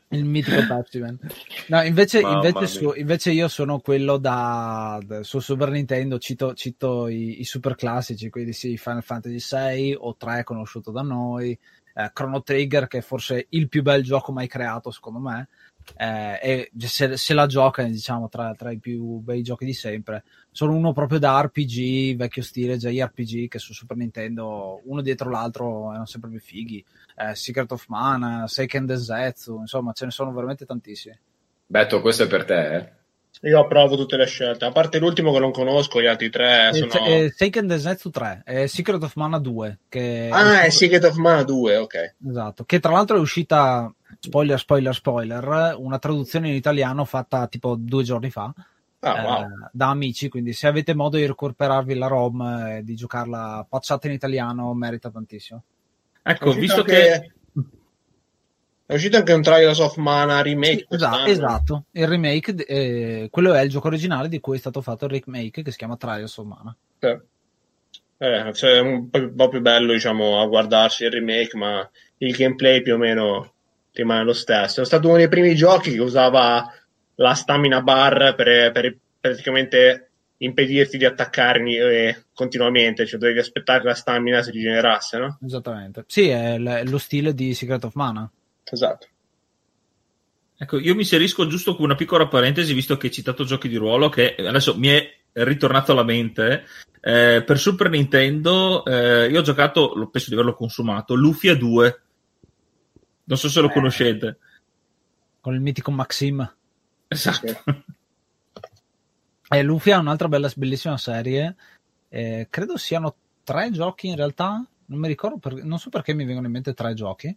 il mitico Pepsi Man. No, invece, invece, su, invece, io sono quello da, da su Super Nintendo, cito, cito i, i, super classici, quindi sì, Final Fantasy 6 o 3 conosciuto da noi, eh, Chrono Trigger che è forse il più bel gioco mai creato secondo me, eh, e se, se, la gioca diciamo tra, tra, i più bei giochi di sempre sono uno proprio da RPG vecchio stile JRPG che su Super Nintendo uno dietro l'altro erano sempre più fighi eh, Secret of Mana Seiken Densetsu insomma ce ne sono veramente tantissimi Betto questo è per te eh? Io approvo tutte le scelte, a parte l'ultimo che non conosco, gli altri tre sono... Eh, Seiken Densetsu 3, è Secret of Mana 2. Che ah, è Secret of Mana 2, ok. Esatto, che tra l'altro è uscita spoiler, spoiler, spoiler, una traduzione in italiano fatta tipo due giorni fa. Ah, wow. eh, da amici, quindi se avete modo di recuperarvi la ROM e di giocarla pacciata in italiano, merita tantissimo. Ecco, visto che... che... È uscito anche un Trials of Mana remake. Sì, esatto, esatto, il remake, eh, quello è il gioco originale di cui è stato fatto il remake che si chiama Trials of Mana. Eh, eh cioè un po' più bello, diciamo, a guardarsi il remake, ma il gameplay più o meno rimane lo stesso. È stato uno dei primi giochi che usava la stamina bar per, per praticamente impedirti di attaccare eh, continuamente, cioè dovevi aspettare che la stamina si rigenerasse, no? Esattamente. Sì, è lo stile di Secret of Mana. Esatto. Ecco, io mi inserisco giusto con una piccola parentesi, visto che hai citato giochi di ruolo, che adesso mi è ritornato alla mente. Eh, per Super Nintendo, eh, io ho giocato, penso di averlo consumato, Lufia 2 non so se lo eh, conoscete. Con il mitico Maxim. Esatto. E Luffy ha un'altra bella, bellissima serie. Eh, credo siano tre giochi in realtà. Non mi ricordo, per, non so perché mi vengono in mente tre giochi.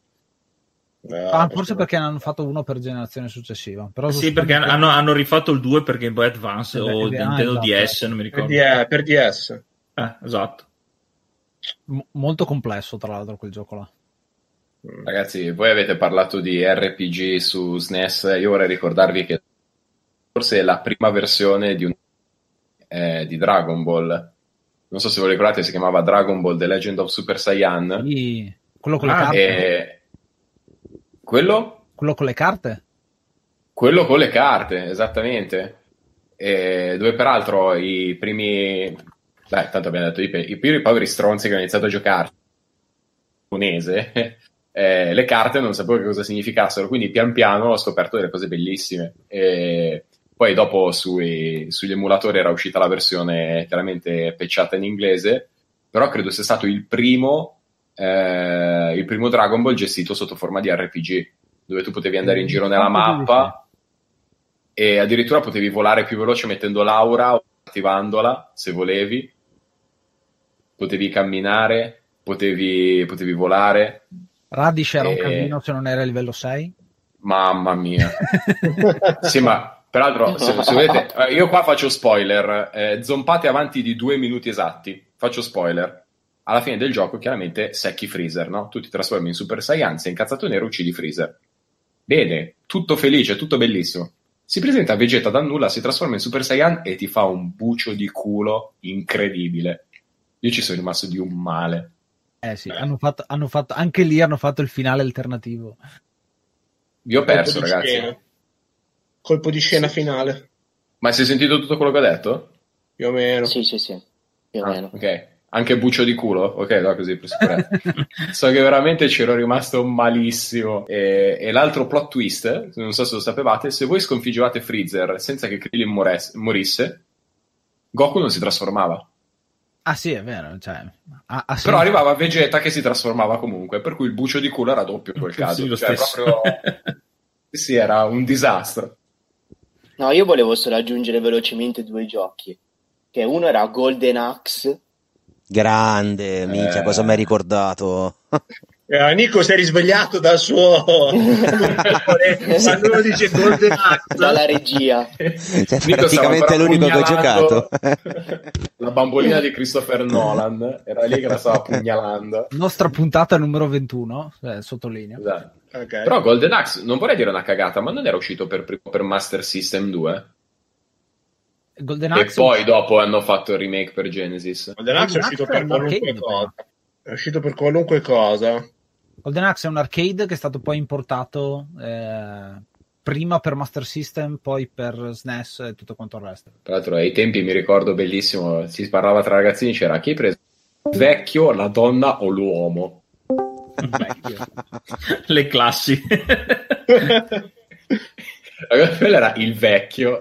Eh, ah, forse perché ne hanno fatto uno per generazione successiva. Però sì, perché hanno, hanno, rifatto il 2 per Game Boy Advance o ah, Nintendo esatto. DS, non mi ricordo. Per, per DS. Eh, esatto. M- molto complesso, tra l'altro, quel gioco là. Ragazzi, voi avete parlato di RPG su SNES, io vorrei ricordarvi che forse è la prima versione di, un, eh, di Dragon Ball. Non so se ve lo ricordate, si chiamava Dragon Ball The Legend of Super Saiyan. Sì, quello con le ah, carte. E... Quello? Quello con le carte? Quello con le carte, esattamente. E dove peraltro i primi... Dai, tanto abbiamo detto, i, i primi poveri stronzi che hanno iniziato a giocare giapponese eh, le carte non sapevo che cosa significassero, quindi pian piano ho scoperto delle cose bellissime. E poi dopo sui, sugli emulatori era uscita la versione chiaramente pecciata in inglese, però credo sia stato il primo, eh, il primo Dragon Ball gestito sotto forma di RPG, dove tu potevi andare in giro nella mappa e addirittura potevi volare più veloce mettendo l'aura o attivandola se volevi, potevi camminare, potevi, potevi volare Radish era e... un casino se non era a livello 6? Mamma mia. sì, ma peraltro, se, se vedete, eh, io qua faccio spoiler. Eh, zompate avanti di due minuti esatti. Faccio spoiler. alla fine del gioco chiaramente secchi Freezer, no? Tu ti trasformi in Super Saiyan, sei incazzato nero, uccidi Freezer. Bene, tutto felice, tutto bellissimo. Si presenta Vegeta da nulla, si trasforma in Super Saiyan e ti fa un bucio di culo incredibile. Io ci sono rimasto di un male. Eh sì, hanno fatto, hanno fatto, anche lì hanno fatto il finale alternativo. Vi ho perso, ragazzi. scena. Colpo di scena finale, Ma si è sentito tutto quello che ho detto? più o meno. Sì, sì, sì, più o Ah, meno. ok. Anche buccio di culo? Ok, no, così per sicurezza. so che veramente c'ero rimasto malissimo. E, e l'altro plot twist, non so se lo sapevate, se voi sconfiggevate Freezer senza che Krillin mores- morisse, Goku non si trasformava. Ah sì, è vero, cioè, ha, ha Però arrivava Vegeta che si trasformava comunque, per cui il bucio di culo era doppio in quel Sì, caso. lo Cioè, stesso. proprio... sì, era un disastro. No, io volevo solo aggiungere velocemente due giochi. Che uno era Golden Axe, Grande, minchia, Eh. cosa mi hai ricordato? Eh, Nico si è risvegliato dal suo quando uno dice Golden Axe dalla regia. Cioè, Nico praticamente l'unico che ho giocato. La bambolina di Christopher Nolan era lì che la stava pugnalando. Nostra puntata numero 21, eh, sottolineo. Esatto. Ok. Però Golden Axe, non vorrei dire una cagata, ma non era uscito per, per Master System 2? Golden E Axe poi dopo hanno fatto il remake per Genesis. Golden Axe è uscito Axe per è un qualunque cosa è uscito per qualunque cosa Golden Axe è un arcade che è stato poi importato eh, prima per Master System, poi per SNES e tutto quanto il resto. Tra l'altro ai tempi mi ricordo bellissimo, si parlava tra ragazzini, c'era chi hai preso? Il vecchio, la donna o l'uomo? Le classi. Allora, Quello era il vecchio.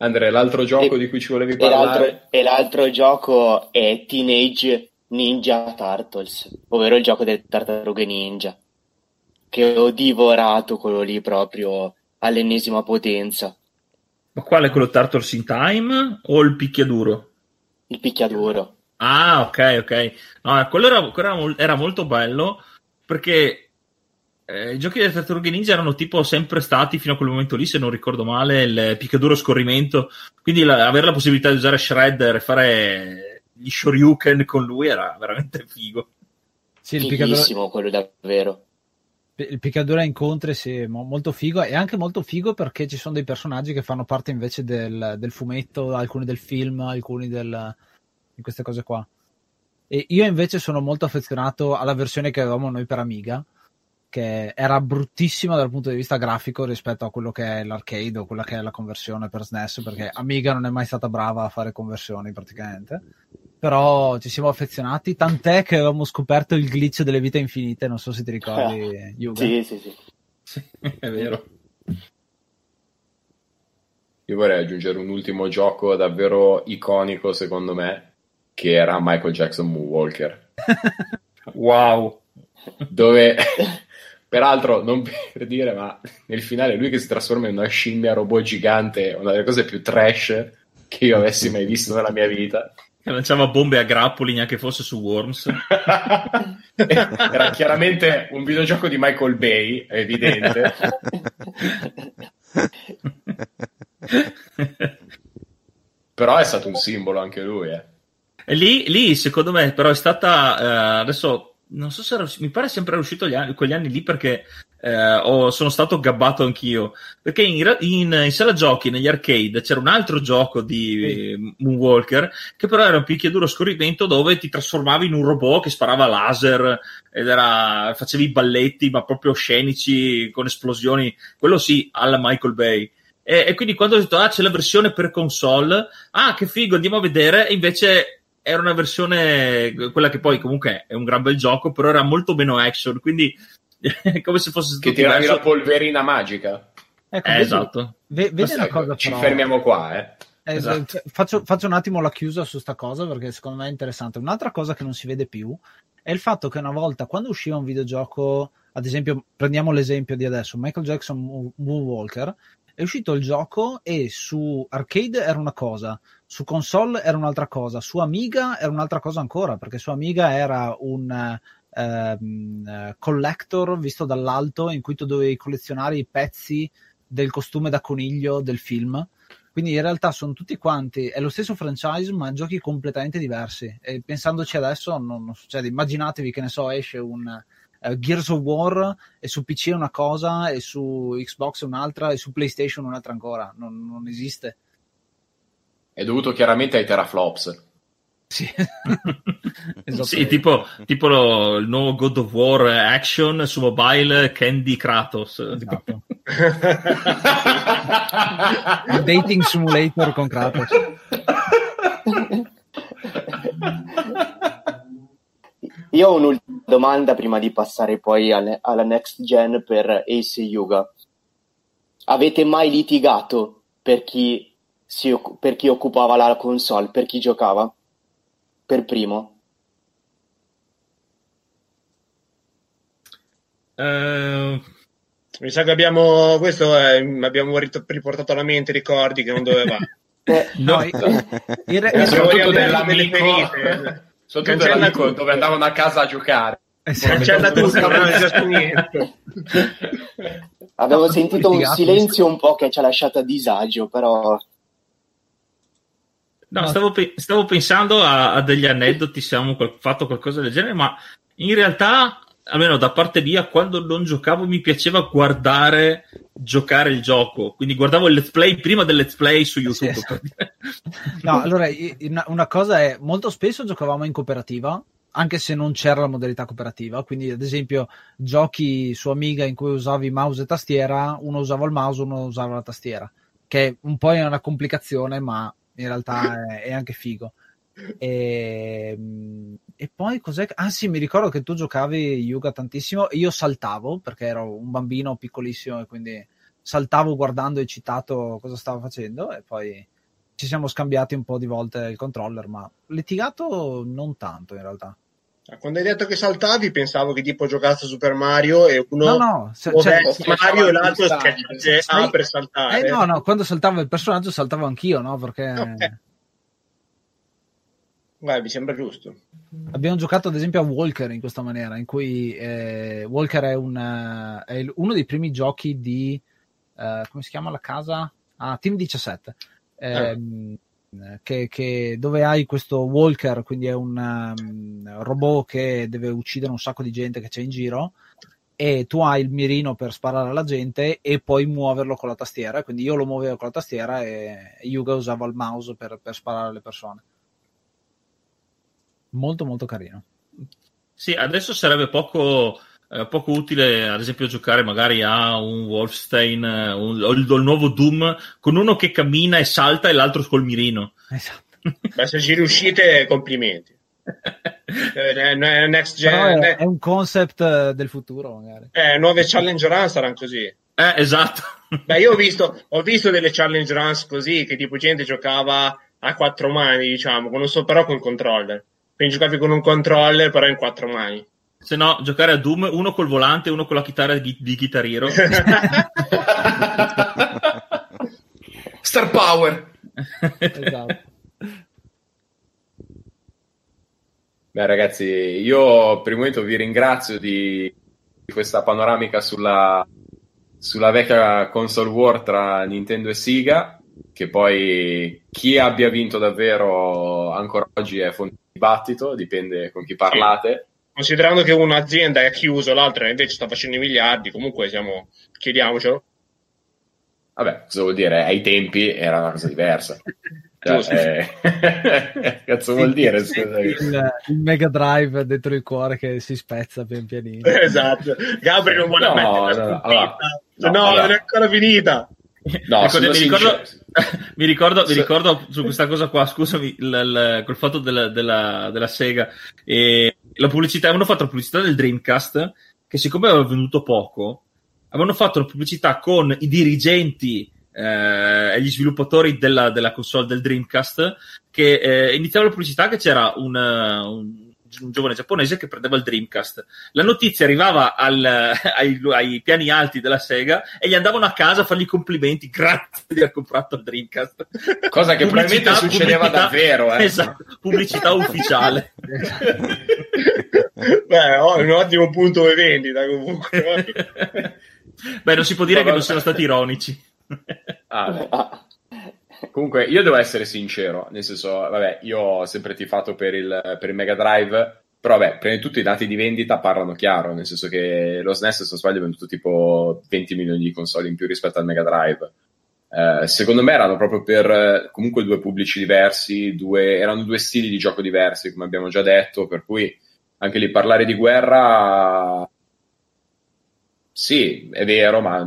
Andrea, l'altro gioco E- di cui ci volevi E parlare? l'altro, e l'altro gioco è Teenage Ninja Turtles, ovvero il gioco delle tartarughe ninja, che ho divorato quello lì proprio all'ennesima potenza. Ma quale quello Turtles in Time o il picchiaduro? Il picchiaduro. Ah, ok, ok. No, quello era, quello era mol- era molto bello perché eh, i giochi delle tartarughe ninja erano tipo sempre stati fino a quel momento lì, se non ricordo male, il picchiaduro scorrimento. Quindi la- avere la possibilità di usare Shredder e fare gli Shoryuken con lui era veramente figo. Sì, il picchiaduro, quello davvero. Il picchiaduro a incontri, sì, mo- molto figo. E anche molto figo perché ci sono dei personaggi che fanno parte invece del, del fumetto, alcuni del film, alcuni del, di queste cose qua. E io invece sono molto affezionato alla versione che avevamo noi per Amiga, che era bruttissima dal punto di vista grafico rispetto a quello che è l'arcade o quella che è la conversione per SNES, perché Amiga non è mai stata brava a fare conversioni praticamente. Però ci siamo affezionati, tant'è che avevamo scoperto il glitch delle vite infinite, non so se ti ricordi, Yuga. Sì, sì, sì. Sì, è vero. Io vorrei aggiungere un ultimo gioco davvero iconico, secondo me, che era Michael Jackson Moonwalker. Wow. dove peraltro non per dire ma nel finale lui che si trasforma in una scimmia robot gigante è una delle cose più trash che io avessi mai visto nella mia vita Che lanciava bombe a grappoli neanche fosse su Worms. era chiaramente un videogioco di Michael Bay è evidente però è stato un simbolo anche lui eh. E lì, lì, secondo me, però è stata eh, adesso non so se era, mi pare sempre uscito gli anni, quegli anni lì perché eh, ho- sono stato gabbato anch'io. Perché in, in, in sala giochi, negli arcade, c'era un altro gioco di eh, Moonwalker che però era un picchiaduro a scorrimento dove ti trasformavi in un robot che sparava laser ed era, facevi balletti ma proprio scenici con esplosioni. Quello sì, alla Michael Bay. E, e quindi quando ho detto, ah, c'è la versione per console, ah, che figo, andiamo a vedere, e invece era una versione, quella che poi comunque è un gran bel gioco, però era molto meno action, quindi è come se fosse stato che tiravi diverso. la polverina magica Ecco, Eh, vedi- esatto. ve- vedi una cosa ci però. fermiamo qua eh. Eh, Esatto. eh, faccio, faccio un attimo la chiusa su sta cosa perché secondo me è interessante. Un'altra cosa che non si vede più è il fatto che una volta quando usciva un videogioco, ad esempio, prendiamo l'esempio di adesso, Michael Jackson Moon- Moonwalker, è uscito il gioco e su arcade era una cosa, su console era un'altra cosa, su Amiga era un'altra cosa ancora, perché su Amiga era un ehm, eh, collector visto dall'alto in cui tu dovevi collezionare i pezzi del costume da coniglio del film. Quindi in realtà sono tutti quanti, è lo stesso franchise, ma giochi completamente diversi. E pensandoci adesso non, non succede. Immaginatevi che ne so, esce un uh, Gears of War e su PC è una cosa, e su Xbox è un'altra, e su PlayStation un'altra ancora. Non, non esiste. È dovuto chiaramente ai teraflops. Sì, sì tipo, tipo lo, il nuovo God of War Action su mobile Candy Kratos. Esatto. il dating simulator con Kratos. Io ho un'ultima domanda prima di passare poi alle, alla next gen per Ace e Yuga. Avete mai litigato per chi, si, per chi occupava la console, per chi giocava? Per primo? Uh, mi sa che abbiamo questo è, abbiamo riportato alla mente ricordi che non doveva. eh, no, in re- soprattutto dell'amico, soprattutto dell'amico dove andavano a casa a giocare. Esatto. C'è andato tu, non niente. Avevo sentito un silenzio un po' che ci ha lasciato a disagio, però No, stavo, pe- stavo, pensando a, a, degli aneddoti se abbiamo qual- fatto qualcosa del genere, ma in realtà, almeno da parte mia, quando non giocavo mi piaceva guardare giocare il gioco. Quindi guardavo il let's play prima del let's play su YouTube. Sì, sì. no, allora, una cosa è, molto spesso giocavamo in cooperativa, anche se non c'era la modalità cooperativa. Quindi, ad esempio, giochi su Amiga in cui usavi mouse e tastiera, uno usava il mouse, uno usava la tastiera. Che un po' è una complicazione, ma in realtà è, anche figo. E, e, poi cos'è? Ah sì, mi ricordo che tu giocavi Yuga tantissimo. Io saltavo perché ero un bambino piccolissimo e quindi saltavo guardando eccitato cosa stava facendo e poi ci siamo scambiati un po' di volte il controller, ma litigato non tanto in realtà. Quando hai detto che saltavi, pensavo che tipo giocasse Super Mario e uno no, no, se, cioè, Mario e l'altro schiacciasse A per saltare. Eh, no, no, quando saltava il personaggio saltavo anch'io, no? Perché. Okay. Beh, mi sembra giusto. Abbiamo giocato ad esempio a Walker in questa maniera, in cui eh, Walker è, un, è, uno dei primi giochi di. Uh, come si chiama la casa? Ah, Team 17. Eh, ah che, che, dove hai questo walker, quindi è un um, robot che deve uccidere un sacco di gente che c'è in giro e tu hai il mirino per sparare alla gente e poi muoverlo con la tastiera. Quindi io lo muovevo con la tastiera e Yuga usava il mouse per, per sparare alle persone. Molto molto carino. Sì, adesso sarebbe poco eh, poco utile, ad esempio, giocare magari a un Wolfenstein eh, un, o, il, o il nuovo Doom con uno che cammina e salta e l'altro col mirino. Esatto. Beh, se ci riuscite, complimenti. Eh, next gen, è, è, un concept del futuro, magari. Eh, nuove challenge run saranno così. Eh, esatto. Beh, io ho visto, ho visto delle challenge runs così che tipo gente giocava a quattro mani, diciamo, con un so, però con controller. Quindi giocavi con un controller, però in quattro mani. Se no, giocare a Doom, uno col volante e uno con la chitarra di, di chitarriero. Star Power. esatto. Beh, ragazzi, io per il momento vi ringrazio di, di questa panoramica sulla, sulla vecchia console war tra Nintendo e Sega, che poi chi abbia vinto davvero ancora oggi è fonte di dibattito, dipende con chi parlate considerando che un'azienda è chiusa, l'altra invece sta facendo i miliardi, comunque siamo, chiediamocelo. Vabbè, cosa vuol dire? Ai tempi era una cosa diversa. Cioè, eh, cazzo vuol dire? Il, il, Mega Drive dentro il cuore che si spezza pian pianino. Esatto. Gabri non vuole no, mettere no, no, allora, no, no allora. non è ancora finita. No, ecco, mi, ricordo, mi, ricordo, mi ricordo su questa cosa qua, scusami, il, il, col fatto della, della, della Sega. E la pubblicità, avevano fatto la pubblicità del Dreamcast, che siccome aveva venuto poco, avevano fatto la pubblicità con i dirigenti eh, e gli sviluppatori della, della, console del Dreamcast, che eh, iniziava la pubblicità che c'era un, un un giovane giapponese che prendeva il Dreamcast. La notizia arrivava al, ai, ai, piani alti della Sega e gli andavano a casa a fargli complimenti, grazie di aver comprato il Dreamcast. Cosa che probabilmente succedeva davvero. Eh. Esatto, pubblicità ufficiale. Beh, oh, un ottimo punto di vendita comunque. Beh, non si può dire che non siano stati ironici. Ah, Comunque, io devo essere sincero, nel senso, vabbè, io ho sempre tifato per il, per il Mega Drive, però vabbè, prima di tutto i dati di vendita parlano chiaro, nel senso che lo SNES, se non sbaglio, ha venduto tipo 20 milioni di console in più rispetto al Mega Drive. Eh, secondo me erano proprio per comunque due pubblici diversi, due, erano due stili di gioco diversi, come abbiamo già detto, per cui anche lì parlare di guerra sì, è vero, ma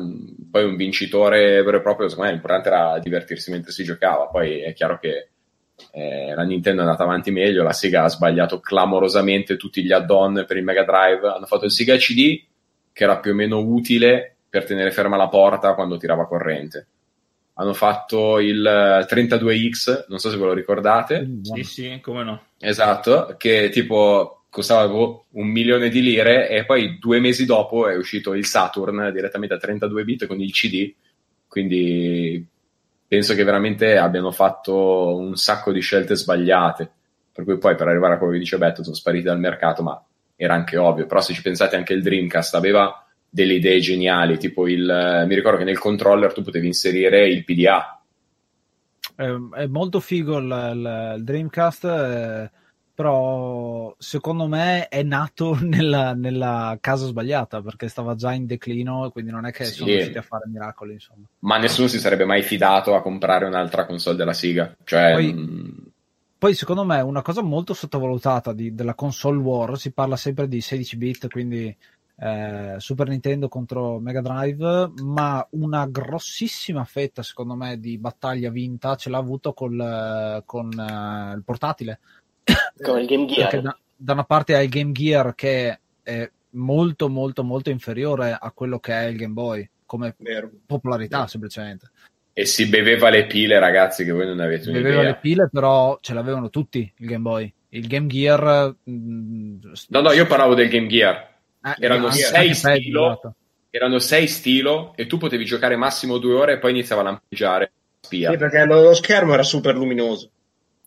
poi un vincitore vero e proprio, secondo me l'importante era divertirsi mentre si giocava, poi è chiaro che eh, la Nintendo è andata avanti meglio, la Sega ha sbagliato clamorosamente tutti gli add-on per il Mega Drive, hanno fatto il Sega CD che era più o meno utile per tenere ferma la porta quando tirava corrente. Hanno fatto il 32X, non so se ve lo ricordate. Sì, sì, come no. Esatto, che tipo costava boh, un milione di lire e poi due mesi dopo è uscito il Saturn direttamente a 32 bit con il CD, quindi penso che veramente abbiano fatto un sacco di scelte sbagliate, per cui poi per arrivare a quello che dice Beto sono spariti dal mercato, ma era anche ovvio, però se ci pensate anche il Dreamcast aveva delle idee geniali, tipo il, mi ricordo che nel controller tu potevi inserire il PDA. È, molto figo il, il Dreamcast. Eh però secondo me è nato nella, nella, casa sbagliata perché stava già in declino e quindi non è che sì. sono riusciti a fare miracoli insomma. ma nessuno si sarebbe mai fidato a comprare un'altra console della Siga cioè, poi, mh... poi, secondo me una cosa molto sottovalutata di, della console war si parla sempre di 16 bit quindi eh, Super Nintendo contro Mega Drive ma una grossissima fetta secondo me di battaglia vinta ce l'ha avuto col, con uh, il portatile come il Game Gear. Da, da, una parte hai il Game Gear che è molto molto molto inferiore a quello che è il Game Boy come Vero. popolarità Vero. semplicemente. E si beveva le pile, ragazzi, che voi non avete un'idea. Beveva le pile, però ce l'avevano tutti il Game Boy. Il Game Gear. Mh, mm, no, no, io parlavo del Game Gear. Eh, erano, sei stilo, esatto. erano sei stilo e tu potevi giocare massimo due ore e poi iniziava a lampeggiare. Spia. Sì, perché lo schermo era super luminoso.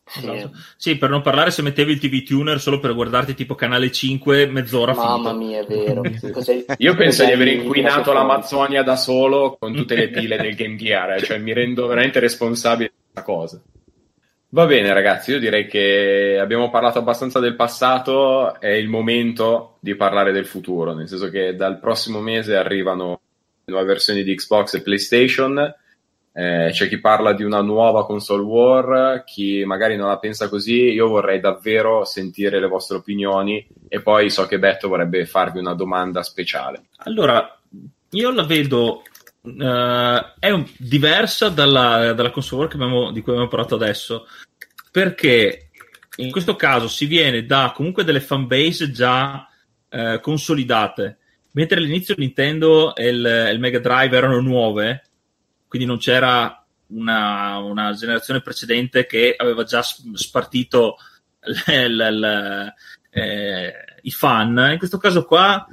Esatto. Sì, per non parlare se mettevi il TV tuner solo per guardarti tipo canale 5 mezz'ora Mamma finita. mia, è vero. Io penso di aver inquinato l'Amazzonia da solo con tutte le pile del Game Gear, eh, cioè mi rendo veramente responsabile di questa cosa. Va bene ragazzi, io direi che abbiamo parlato abbastanza del passato, è il momento di parlare del futuro, nel senso che dal prossimo mese arrivano nuove versioni di Xbox e PlayStation eh, c'è chi parla di una nuova console war, chi magari non la pensa così. Io vorrei davvero sentire le vostre opinioni e poi so che Betto vorrebbe farvi una domanda speciale. Allora, io la vedo uh, è un, diversa dalla, dalla console war abbiamo, di cui abbiamo parlato adesso, perché in questo caso si viene da comunque delle fanbase già uh, consolidate, mentre all'inizio Nintendo e il, il Mega Drive erano nuove quindi non c'era una, una generazione precedente che aveva già spartito le, le, le, eh, i fan. In questo caso qua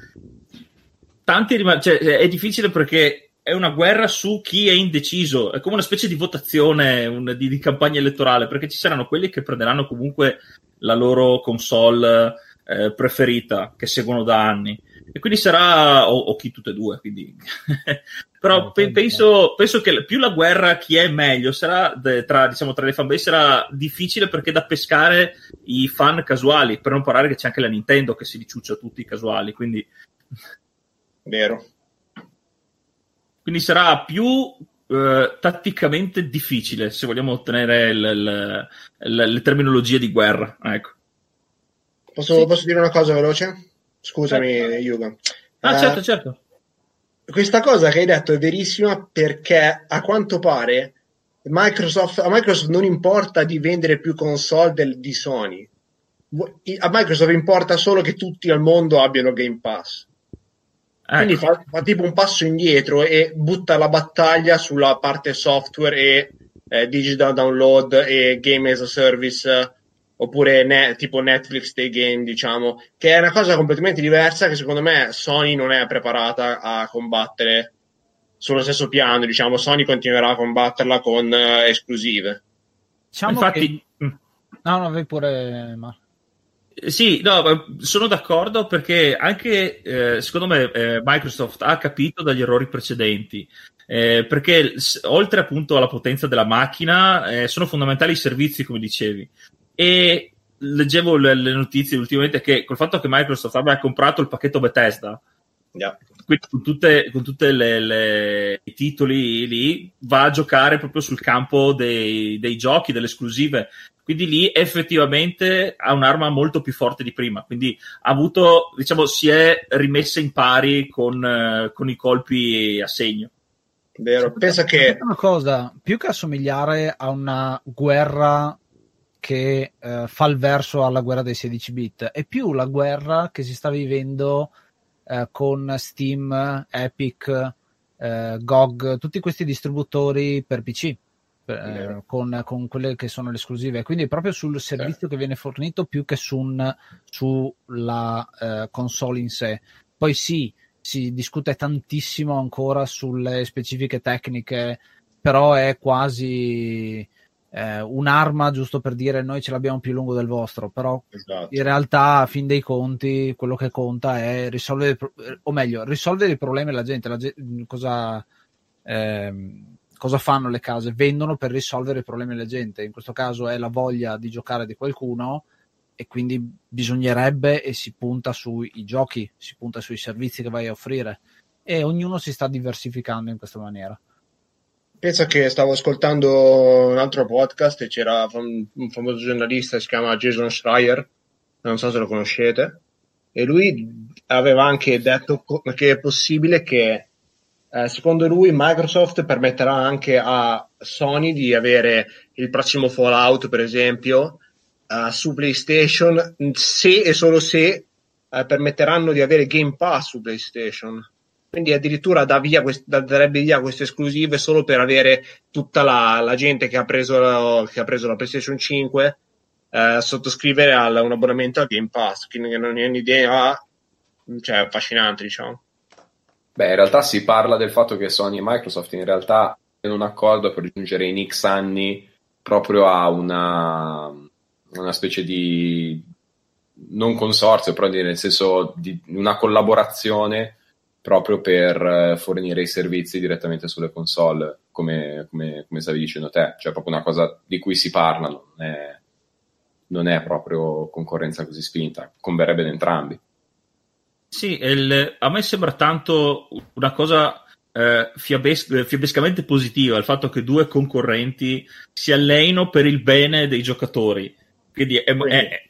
tanti rim- cioè, è difficile perché è una guerra su chi è indeciso, è come una specie di votazione un, di, di, campagna elettorale, perché ci saranno quelli che prenderanno comunque la loro console eh, preferita, che seguono da anni, e quindi sarà, o, o chi tutte e due, quindi però no, pe- penso, penso, che più la guerra chi è meglio sarà de- tra, diciamo, tra le fanbase sarà difficile perché da pescare i fan casuali per non parlare che c'è anche la Nintendo che si riciuccia tutti i casuali quindi vero quindi sarà più uh, tatticamente difficile se vogliamo ottenere l- l- l- le terminologie di guerra ecco. posso, sì. posso, dire una cosa veloce? Scusami certo. Yuga ah uh, certo certo questa cosa che hai detto è verissima perché a quanto pare Microsoft, a Microsoft non importa di vendere più console del, di Sony. A Microsoft importa solo che tutti al mondo abbiano Game Pass. Ecco. Quindi fa, fa, tipo un passo indietro e butta la battaglia sulla parte software e eh, digital download e game as a service oppure ne- tipo Netflix dei game, diciamo, che è una cosa completamente diversa che secondo me Sony non è preparata a combattere sullo stesso piano, diciamo, Sony continuerà a combatterla con uh, esclusive. Diciamo Infatti, che... Mm. no, no, vai pure, ma sì, no, sono d'accordo perché anche eh, secondo me eh, Microsoft ha capito dagli errori precedenti eh, perché s- oltre appunto alla potenza della macchina eh, sono fondamentali i servizi, come dicevi. E leggevo le, le notizie ultimamente che col fatto che Microsoft abbia comprato il pacchetto Bethesda, Yeah. quindi con tutte, con tutte le, le- i titoli lì va a giocare proprio sul campo dei, dei giochi, delle esclusive. Quindi lì effettivamente ha un'arma molto più forte di prima. Quindi ha avuto, diciamo, si è rimessa in pari con, eh, con i colpi a segno. Vero. Pensa che una cosa, più che assomigliare a una guerra che eh, fa il verso alla guerra dei 16 bit, è più la guerra che si sta vivendo eh, con Steam, Epic, eh, GOG, tutti questi distributori per PC. per- eh, con, con quelle che sono le esclusive, quindi è proprio sul servizio che viene fornito più che su un- sulla eh, console in sé. Poi sì, si discute tantissimo ancora sulle specifiche tecniche, però è quasi eh, un'arma giusto per dire noi ce l'abbiamo più lungo del vostro, però Esatto. in realtà a fin dei conti quello che conta è risolvere, pro- o meglio, risolvere i problemi della gente, la ge- cosa, ehm, cosa fanno le case? Vendono per risolvere i problemi della gente, in questo caso è la voglia di giocare di qualcuno e quindi bisognerebbe e si punta sui giochi, si punta sui servizi che vai a offrire e ognuno si sta diversificando in questa maniera. Pensa che stavo ascoltando un altro podcast e c'era un, famoso giornalista, si chiama Jason Schreier, non so se lo conoscete, e lui aveva anche detto che è possibile che eh, secondo lui Microsoft permetterà anche a Sony di avere il prossimo Fallout, per esempio, eh, su PlayStation, se e solo se eh, permetteranno di avere Game Pass su PlayStation. Quindi addirittura dà via quest- darebbe via queste esclusive solo per avere tutta la, la gente che ha preso la, che ha preso la PlayStation 5 eh, sottoscrivere al- un abbonamento al Game Pass, quindi non è un'idea cioè, affascinante, diciamo. Beh, in realtà si parla del fatto che Sony e Microsoft in realtà hanno un accordo per giungere in X anni proprio a una, una specie di non consorzio, però nel senso di una collaborazione proprio per eh, fornire i servizi direttamente sulle console, come, come, come stavi dicendo te, cioè proprio una cosa di cui si parla, non è, non è proprio concorrenza così spinta, converrebbe ad entrambi. Sì, il- a me sembra tanto una cosa eh, fiabes- fiabescamente positiva il fatto che due concorrenti si alleino per il bene dei giocatori. Quindi è, è-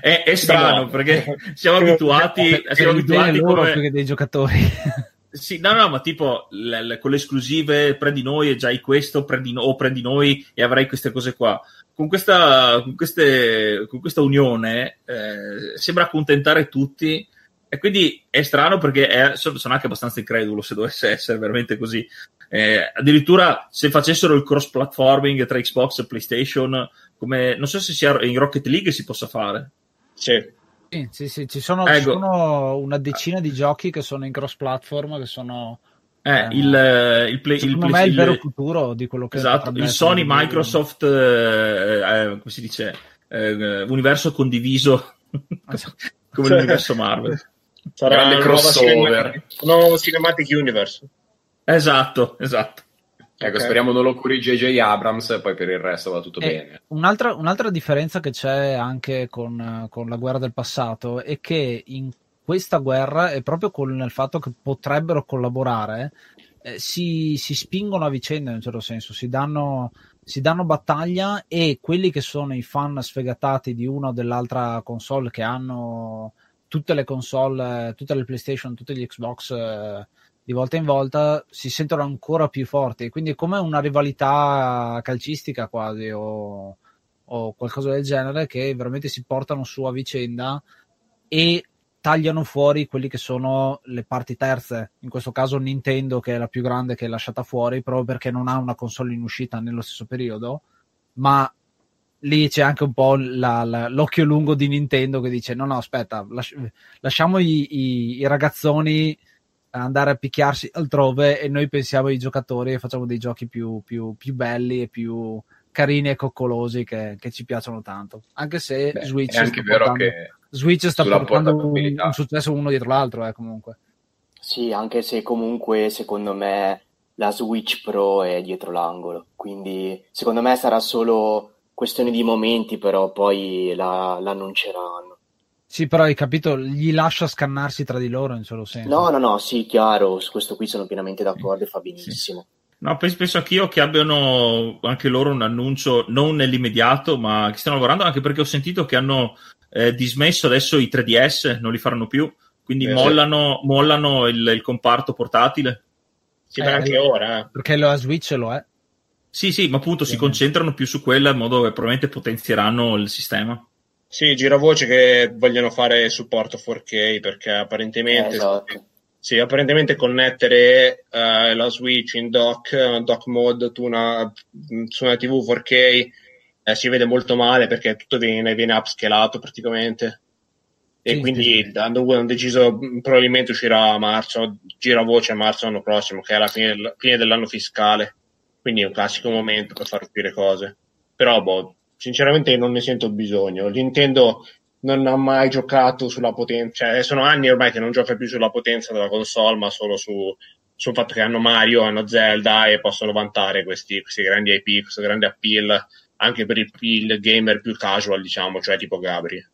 è- è strano No. perché siamo abituati, Per siamo abituati loro come- più che dei giocatori. Sì, no, no, ma tipo le- le- con le esclusive prendi noi e già hai questo, prendi no- o prendi noi e avrai queste cose qua. Con questa, con queste, con questa unione eh, sembra accontentare tutti e quindi è strano perché è- sono, anche abbastanza incredulo se dovesse essere veramente così. Eh, addirittura se facessero il cross platforming tra Xbox e PlayStation, come non so se sia in Rocket League si possa fare. Sì. Sì, sì, sì, ci sono, Ecco. sono una decina di giochi che sono in cross platform, che sono Eh, il, eh, il, play, il, secondo play- me il il- vero futuro di quello che Esatto, il Sony il- Microsoft, eh, eh, come si dice, eh, universo condiviso come l'universo Marvel. Sarà nuova crossover. nuova Cinematic Universe. Esatto, esatto. Ecco, Ok. speriamo non lo curi JJ Abrams e poi per il resto va tutto Eh, bene. Un'altra, un'altra differenza che c'è anche con, con la guerra del passato è che in questa guerra, e proprio con il fatto che potrebbero collaborare, eh, si, si spingono a vicenda in un certo senso, si danno, si danno battaglia e quelli che sono i fan sfegatati di una o dell'altra console che hanno tutte le console, tutte le PlayStation, tutti gli Xbox eh, di volta in volta si sentono ancora più forti. Quindi è come una rivalità calcistica quasi o, o qualcosa del genere che veramente si portano su a vicenda e tagliano fuori quelli che sono le parti terze. In questo caso Nintendo che è la più grande che è lasciata fuori proprio perché non ha una console in uscita nello stesso periodo, ma lì c'è anche un po' la- la- l'occhio lungo di Nintendo che dice no no aspetta lasci- lasciamo i, i- i ragazzoni andare a picchiarsi altrove e noi pensiamo ai giocatori e facciamo dei giochi più, più- più belli e più carini e coccolosi che, che ci piacciono tanto anche se Beh, Switch è anche sta vero portando, che Switch sta portando un, un successo uno dietro l'altro eh, comunque Sì, anche se comunque secondo me la Switch Pro è dietro l'angolo. Quindi secondo me sarà solo questione di momenti, però poi la, l'annunceranno. Sì, però hai capito, gli lascia scannarsi tra di loro in solo senso. No, no, no, sì, chiaro, su questo qui sono pienamente d'accordo e fa benissimo. Sì. No, penso, penso anch'io che abbiano anche loro un annuncio non nell'immediato, ma che stanno lavorando anche perché ho sentito che hanno eh, dismesso adesso i 3DS, non li faranno più, quindi eh, mollano, sì. mollano il, il, comparto portatile. Sì, eh, anche ora. Eh. Perché la Switch lo è. Sì, sì, ma appunto sì. si concentrano più su quella in modo che probabilmente potenzieranno il sistema. Sì, gira voce che vogliono fare supporto 4K perché apparentemente... Eh, esatto. Sì, apparentemente connettere uh, la Switch in dock, uh, dock mode su una, su una TV 4K eh, si vede molto male perché tutto viene, viene upscalato praticamente. E sì, quindi sì. hanno, hanno, deciso probabilmente uscirà a marzo, gira voce a marzo l'anno prossimo, che è la fine, fine dell'anno fiscale. Quindi è un classico momento per far uscire cose. Però, boh, sinceramente non ne sento bisogno. Nintendo non ha mai giocato sulla potenza, cioè sono anni ormai che non gioca più sulla potenza della console, ma solo su, sul fatto che hanno Mario, hanno Zelda e possono vantare questi, questi grandi IP, questo grande appeal anche per il, il, gamer più casual, diciamo, cioè tipo Gabri.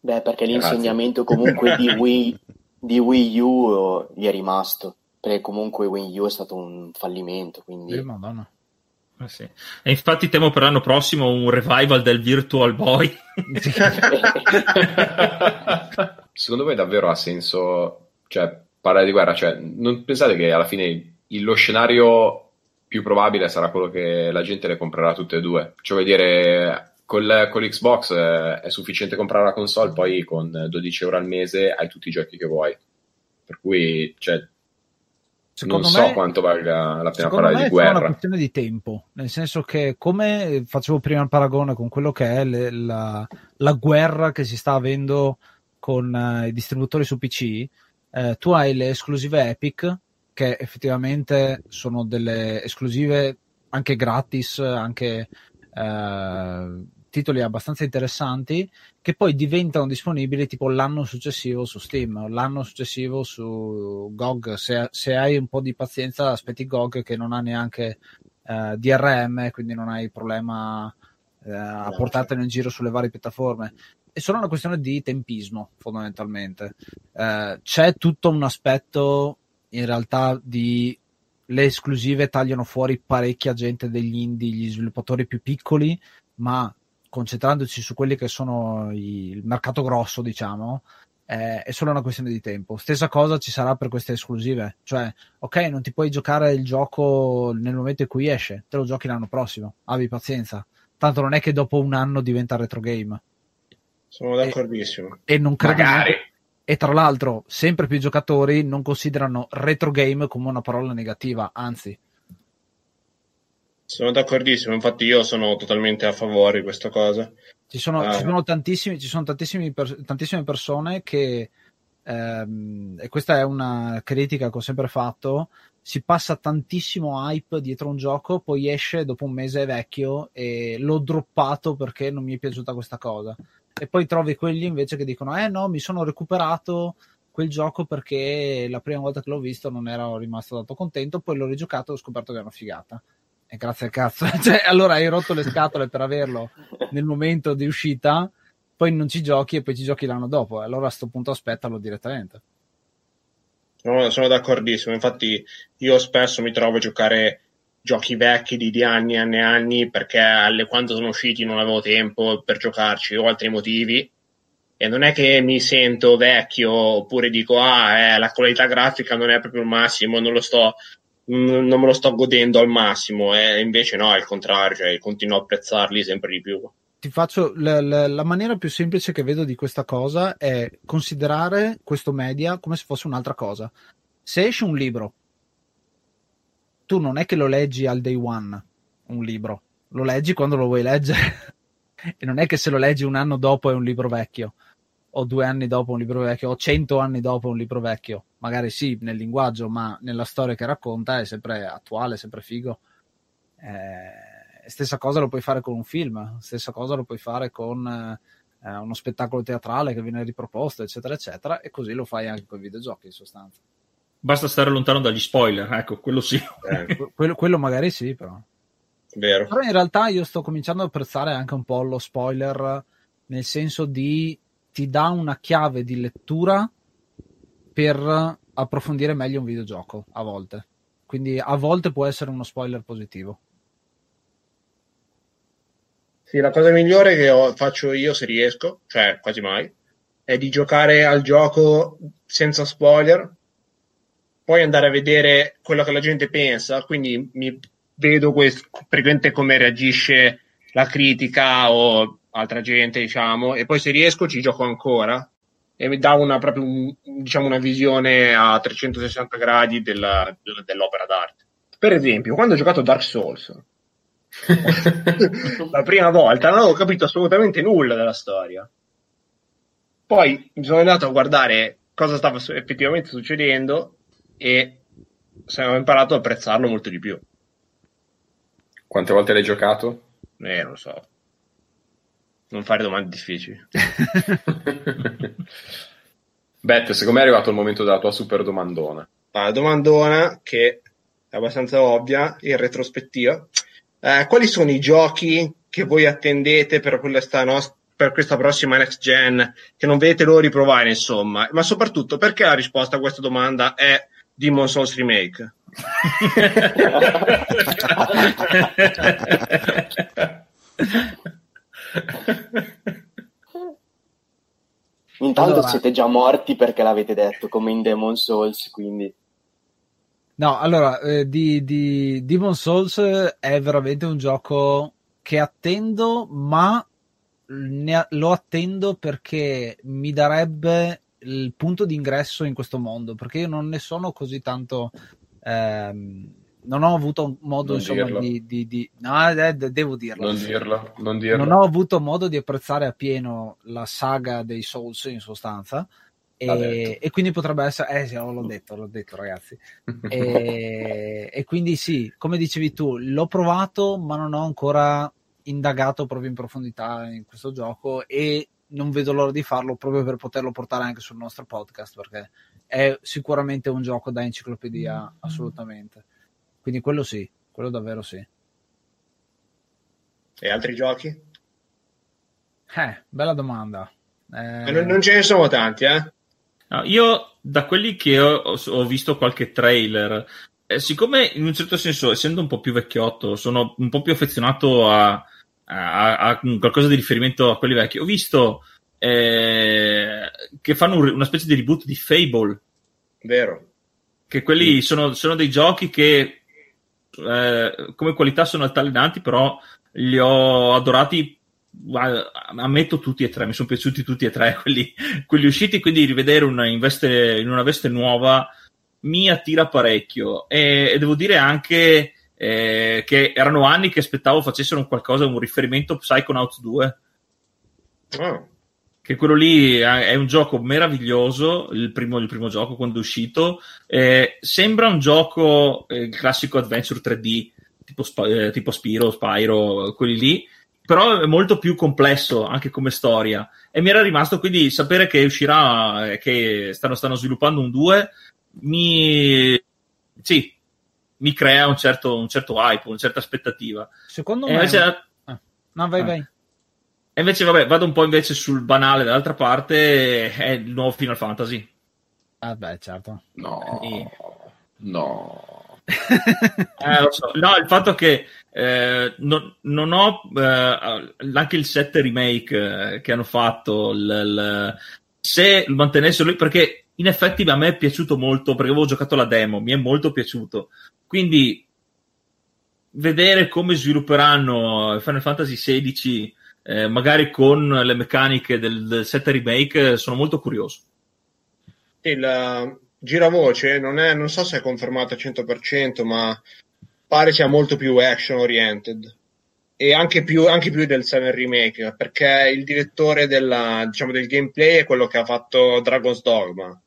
Beh, perché l'insegnamento Grazie. comunque di Wii, di Wii U gli è rimasto, perché comunque Wii U è stato un fallimento, quindi... Eh, madonna. Eh sì. E infatti temo per l'anno prossimo un revival del Virtual Boy. Secondo voi davvero ha senso cioè, parlare di guerra? Cioè, non pensate che alla fine lo scenario più probabile sarà quello che la gente le comprerà tutte e due? Cioè, vuol dire, con, con l'Xbox è, è sufficiente comprare la console, poi con 12 euro al mese hai tutti i giochi che vuoi. Per cui, cioè, Secondo non me, so quanto valga la pena parlare di guerra. È una questione di tempo, nel senso che come facevo prima il paragone con quello che è le, la, la, guerra che si sta avendo con uh, i distributori su PC, eh, tu hai le esclusive Epic che effettivamente sono delle esclusive anche gratis, anche eh, titoli abbastanza interessanti che poi diventano disponibili tipo l'anno successivo su Steam, l'anno successivo su GOG. Se, se hai un po' di pazienza, aspetti GOG che non ha neanche eh, DRM, quindi non hai problema eh, a portartelo in giro sulle varie piattaforme. È solo una questione di tempismo, fondamentalmente. Eh, c'è tutto un aspetto in realtà di le esclusive tagliano fuori parecchia gente degli indie, gli sviluppatori più piccoli, ma concentrandoci su quelli che sono i, il mercato grosso, diciamo, eh, è solo una questione di tempo. Stessa cosa ci sarà per queste esclusive, cioè, ok, non ti puoi giocare il gioco nel momento in cui esce, te lo giochi l'anno prossimo, abbi pazienza. Tanto non è che dopo un anno diventa retro game. Sono d'accordissimo. E, e non credo Magari. Neanche... E tra l'altro, sempre più giocatori non considerano retro game come una parola negativa, anzi, sono d'accordissimo, infatti io sono totalmente a favore di questa cosa. Ci sono, uh, ci sono, tantissimi, ci sono tantissime persone che, ehm, e questa è una critica che ho sempre fatto, si passa tantissimo hype dietro un gioco, poi esce dopo un mese è vecchio e l'ho droppato perché non mi è piaciuta questa cosa. E poi trovi quelli invece che dicono, eh no, mi sono recuperato quel gioco perché la prima volta che l'ho visto non ero rimasto tanto contento, poi l'ho rigiocato e ho scoperto che è una figata. E grazie al cazzo. cioè, allora hai rotto le scatole per averlo nel momento di uscita, poi non ci giochi e poi ci giochi l'anno dopo. Allora a questo punto aspettalo direttamente. No, sono d'accordissimo. Infatti, io spesso mi trovo a giocare giochi vecchi di, di anni e anni e anni perché alle, quando sono usciti non avevo tempo per giocarci o altri motivi. E non è che mi sento vecchio oppure dico, ah, eh, la qualità grafica non è proprio il massimo, non lo sto non me lo sto godendo al massimo e invece no, è il contrario, cioè continuo a apprezzarli sempre di più. Ti faccio la, la, la, maniera più semplice che vedo di questa cosa è considerare questo media come se fosse un'altra cosa. Se esce un libro, tu non è che lo leggi al day one, un libro, lo leggi quando lo vuoi leggere. e non è che se lo leggi un anno dopo è un libro vecchio o due anni dopo un libro vecchio o cento anni dopo un libro vecchio. Magari sì, nel linguaggio, ma nella storia che racconta è sempre attuale, sempre figo. Eh, stessa cosa lo puoi fare con un film, stessa cosa lo puoi fare con eh, uno spettacolo teatrale che viene riproposto, eccetera, eccetera, e così lo fai anche con i videogiochi in sostanza. basta stare lontano dagli spoiler, ecco, quello sì. Eh, quello, quello magari sì, però. vero. Però in realtà io sto cominciando ad apprezzare anche un po' lo spoiler, nel senso di ti dà una chiave di lettura per approfondire meglio un videogioco a volte. Quindi a volte può essere uno spoiler positivo. Sì, la cosa migliore che faccio io se riesco, cioè quasi mai, è di giocare al gioco senza spoiler, poi andare a vedere quello che la gente pensa, quindi mi vedo quest- praticamente come reagisce la critica o altra gente, diciamo, e poi se riesco ci gioco ancora e mi dà una, proprio un- diciamo, una visione a 360 gradi della- dell'opera d'arte. Per esempio, quando ho giocato Dark Souls, la prima volta non avevo capito assolutamente nulla della storia. Poi mi sono andato a guardare cosa stava effettivamente succedendo e ho imparato ad apprezzarlo molto di più. Quante volte l'hai giocato? Eh, non lo so. Non fare domande difficili. Bet, secondo me è arrivato il momento della tua super domandona. La domandona che è abbastanza ovvia in retrospettiva. Eh, quali sono i giochi che voi attendete per questa, nos- per questa prossima next gen che non vedete loro riprovare, insomma? Ma soprattutto perché la risposta a questa domanda è Demon Souls Remake? Intanto Allora- siete già morti perché l'avete detto, come in Demon Souls, quindi... No, allora, eh, di, di Demon Souls è veramente un gioco che attendo, ma ne lo attendo perché mi darebbe il punto di ingresso in questo mondo, perché io non ne sono così tanto... ehm, non ho avuto modo, insomma, di, di, di- No, eh, de- devo dirlo. Non dirlo, non dirlo. non ho avuto modo di apprezzare appieno la saga dei Souls in sostanza. E, e quindi potrebbe essere, eh sì, l'ho detto, l'ho detto ragazzi. E, e quindi sì, come dicevi tu, l'ho provato, ma non ho ancora indagato proprio in profondità in questo gioco e non vedo l'ora di farlo proprio per poterlo portare anche sul nostro podcast perché è sicuramente un gioco da enciclopedia, assolutamente. Quindi quello sì, quello davvero sì. E altri giochi? Eh, bella domanda. Eh, Non, non ce ne sono tanti, eh? No, io, da quelli che ho, ho visto qualche trailer, eh, siccome in un certo senso, essendo un po' più vecchiotto, sono un po' più affezionato a, a- a qualcosa di riferimento a quelli vecchi, ho visto eh, che fanno un- una specie di reboot di Fable, Vero. che quelli sono, sono dei giochi che eh, come qualità sono altalenanti, però li ho adorati. Ammetto tutti e tre, mi sono piaciuti tutti e tre quelli, quelli usciti. Quindi rivedere una, in, veste, in una veste nuova mi attira parecchio. E, e devo dire anche eh, che erano anni che aspettavo facessero un qualcosa, un riferimento a Psychonauts 2 Ah, che quello lì è un gioco meraviglioso, il primo, il primo gioco quando è uscito. Eh, sembra un gioco, eh, il classico adventure 3D, tipo, eh, tipo Spiro, Spyro, quelli lì, però è molto più complesso anche come storia. E mi era rimasto quindi sapere che uscirà, eh, che stanno, stanno sviluppando un 2, mi, sì, mi crea un certo, un certo hype, una certa aspettativa. Secondo me... invece, No, vai, Ah. vai. E invece, vabbè, vado un po' invece sul banale dall'altra parte, è il nuovo Final Fantasy. Ah, beh, certo. No, Sì. no. Eh, lo so. No, il fatto che eh, non, non ho eh, anche il 7 remake eh, che hanno fatto, il, il- se mantenessero lui, perché in effetti a me è piaciuto molto, perché avevo giocato la demo, mi è molto piaciuto. Quindi vedere come svilupperanno Final Fantasy XVI, eh, magari con le meccaniche del, del 7 remake, sono molto curioso. Il eh, giravoce non, è, non so se è confermato al 100%, ma pare sia molto più action oriented. E anche più, anche più del 7 Remake, perché il direttore della, diciamo, del gameplay è quello che ha fatto Dragon's Dogma.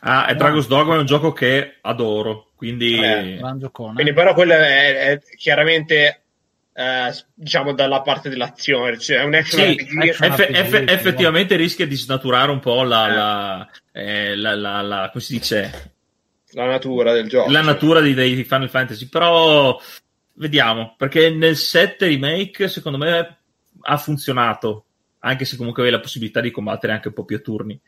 Ah, e Dragon's Dogma è un gioco che adoro, quindi... Eh. Quindi, però, quello è, è chiaramente, eh, diciamo, dalla parte dell'azione, cioè un action Sì, RPG. action Eff- RPG, eff- effettivamente rischia di snaturare un po' la, Eh. la, eh, la- la- la- come si dice la natura del gioco. La natura di, dei Final Fantasy, però vediamo, perché nel 7 remake secondo me ha funzionato, anche se comunque avevi la possibilità di combattere anche un po' più a turni.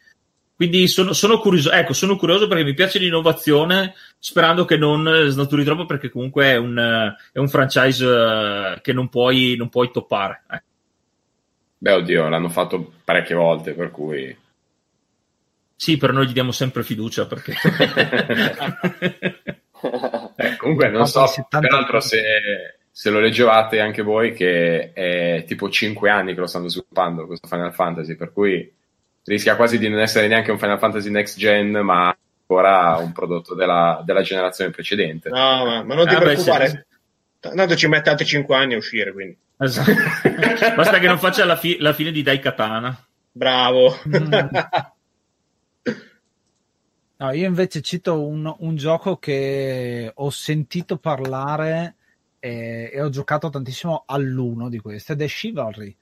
Quindi sono, sono, curioso, ecco, sono curioso perché mi piace l'innovazione, sperando che non snaturi troppo, perché comunque è un, è un franchise eh, che non puoi, non puoi toppare. Eh. Beh, oddio, l'hanno fatto parecchie volte, per cui... Sì, però noi gli diamo sempre fiducia perché... eh, comunque non so, peraltro se, se lo leggevate anche voi che è tipo 5 anni che lo stanno sviluppando questo Final Fantasy, per cui rischia quasi di non essere neanche un Final Fantasy Next Gen, ma ancora un prodotto della, della generazione precedente. No, ma, ma non ti ah, preoccupare, beh, sì. tanto ci mette altri 5 anni a uscire, quindi. Esatto. Basta che non faccia la, fi- la fine di Daikatana. Bravo. Mm. No, io invece cito un, un, gioco che ho sentito parlare e, e, ho giocato tantissimo all'uno di questo, ed è Chivalry,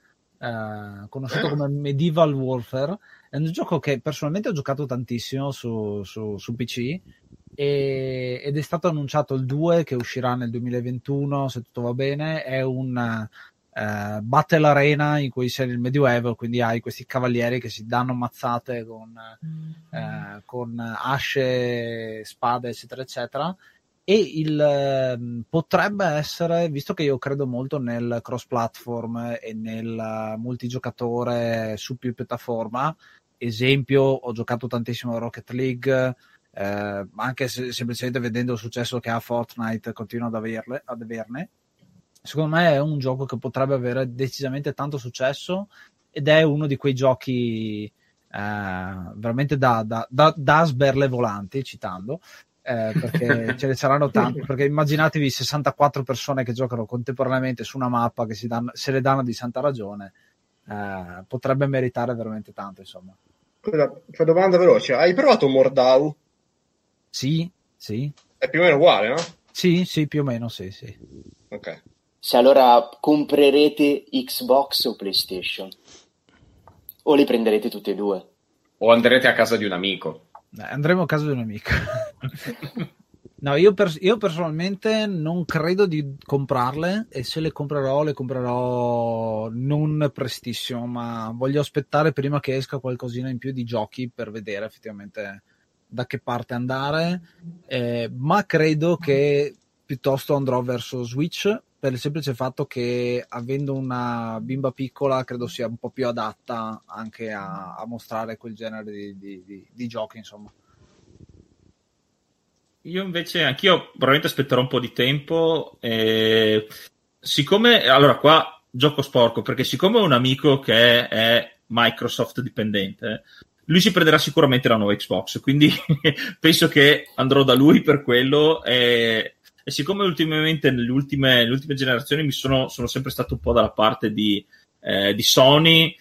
eh, conosciuto come Medieval Warfare. È un gioco che personalmente ho giocato tantissimo su, su, su PC e, ed è stato annunciato il 2 che uscirà nel 2021 se tutto va bene. È un eh, battle arena in cui sei nel medioevo, quindi hai questi cavalieri che si danno mazzate con, eh, con asce, spade, eccetera, eccetera. E il eh, potrebbe essere, visto che io credo molto nel cross platform e nel multigiocatore su più piattaforma, esempio, ho giocato tantissimo a Rocket League. Eh, anche se, semplicemente vedendo il successo che ha Fortnite, continuo ad, averle, ad averne secondo me è un gioco che potrebbe avere decisamente tanto successo ed è uno di quei giochi eh, veramente da, da, da, da sberle volanti, citando, eh, perché ce ne saranno tante, perché immaginatevi 64 persone che giocano contemporaneamente su una mappa che danno, se le danno di santa ragione, eh, potrebbe meritare veramente tanto, insomma. Una domanda veloce, hai provato Mordau? Sì, sì. È più o meno uguale, no? Sì, sì, più o meno, sì, sì. Ok se allora comprerete Xbox o PlayStation. O li prenderete tutti e due. O andrete a casa di un amico. Andremo a casa di un amico. no, io, per, io, personalmente non credo di comprarle e se le comprerò, le comprerò non prestissimo, ma voglio aspettare prima che esca qualcosina in più di giochi per vedere effettivamente da che parte andare. Eh, ma credo che piuttosto andrò verso Switch per il semplice fatto che avendo una bimba piccola credo sia un po' più adatta anche a, a mostrare quel genere di, di, di, di, giochi insomma. Io invece anch'io probabilmente aspetterò un po' di tempo e siccome allora qua gioco sporco perché siccome ho un amico che è Microsoft dipendente lui si prenderà sicuramente la nuova Xbox quindi penso che andrò da lui per quello e e siccome ultimamente nelle ultime, nelle ultime generazioni mi sono, sono, sempre stato un po' dalla parte di, eh, di Sony,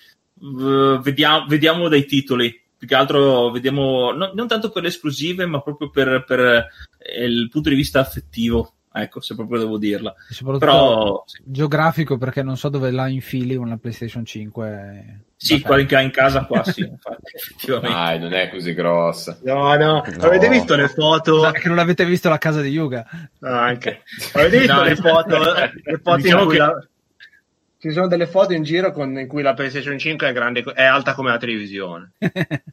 vediamo, vediamo dei titoli. Più che altro vediamo, no, non tanto per le esclusive, ma proprio per, per eh, il punto di vista affettivo ecco, se proprio devo dirla. Però sì. geografico perché non so dove la infili una PlayStation 5. Sì, quella che ha in casa qua, sì, Dai, non è così grossa. No, no, no. avete visto le foto? Perché non avete visto la casa di Yuga? Ah, anche. Avete visto no, le foto? Le foto diciamo in cui che... la... Ci sono delle foto in giro con... in cui la PlayStation 5 è, grande, è alta come la televisione.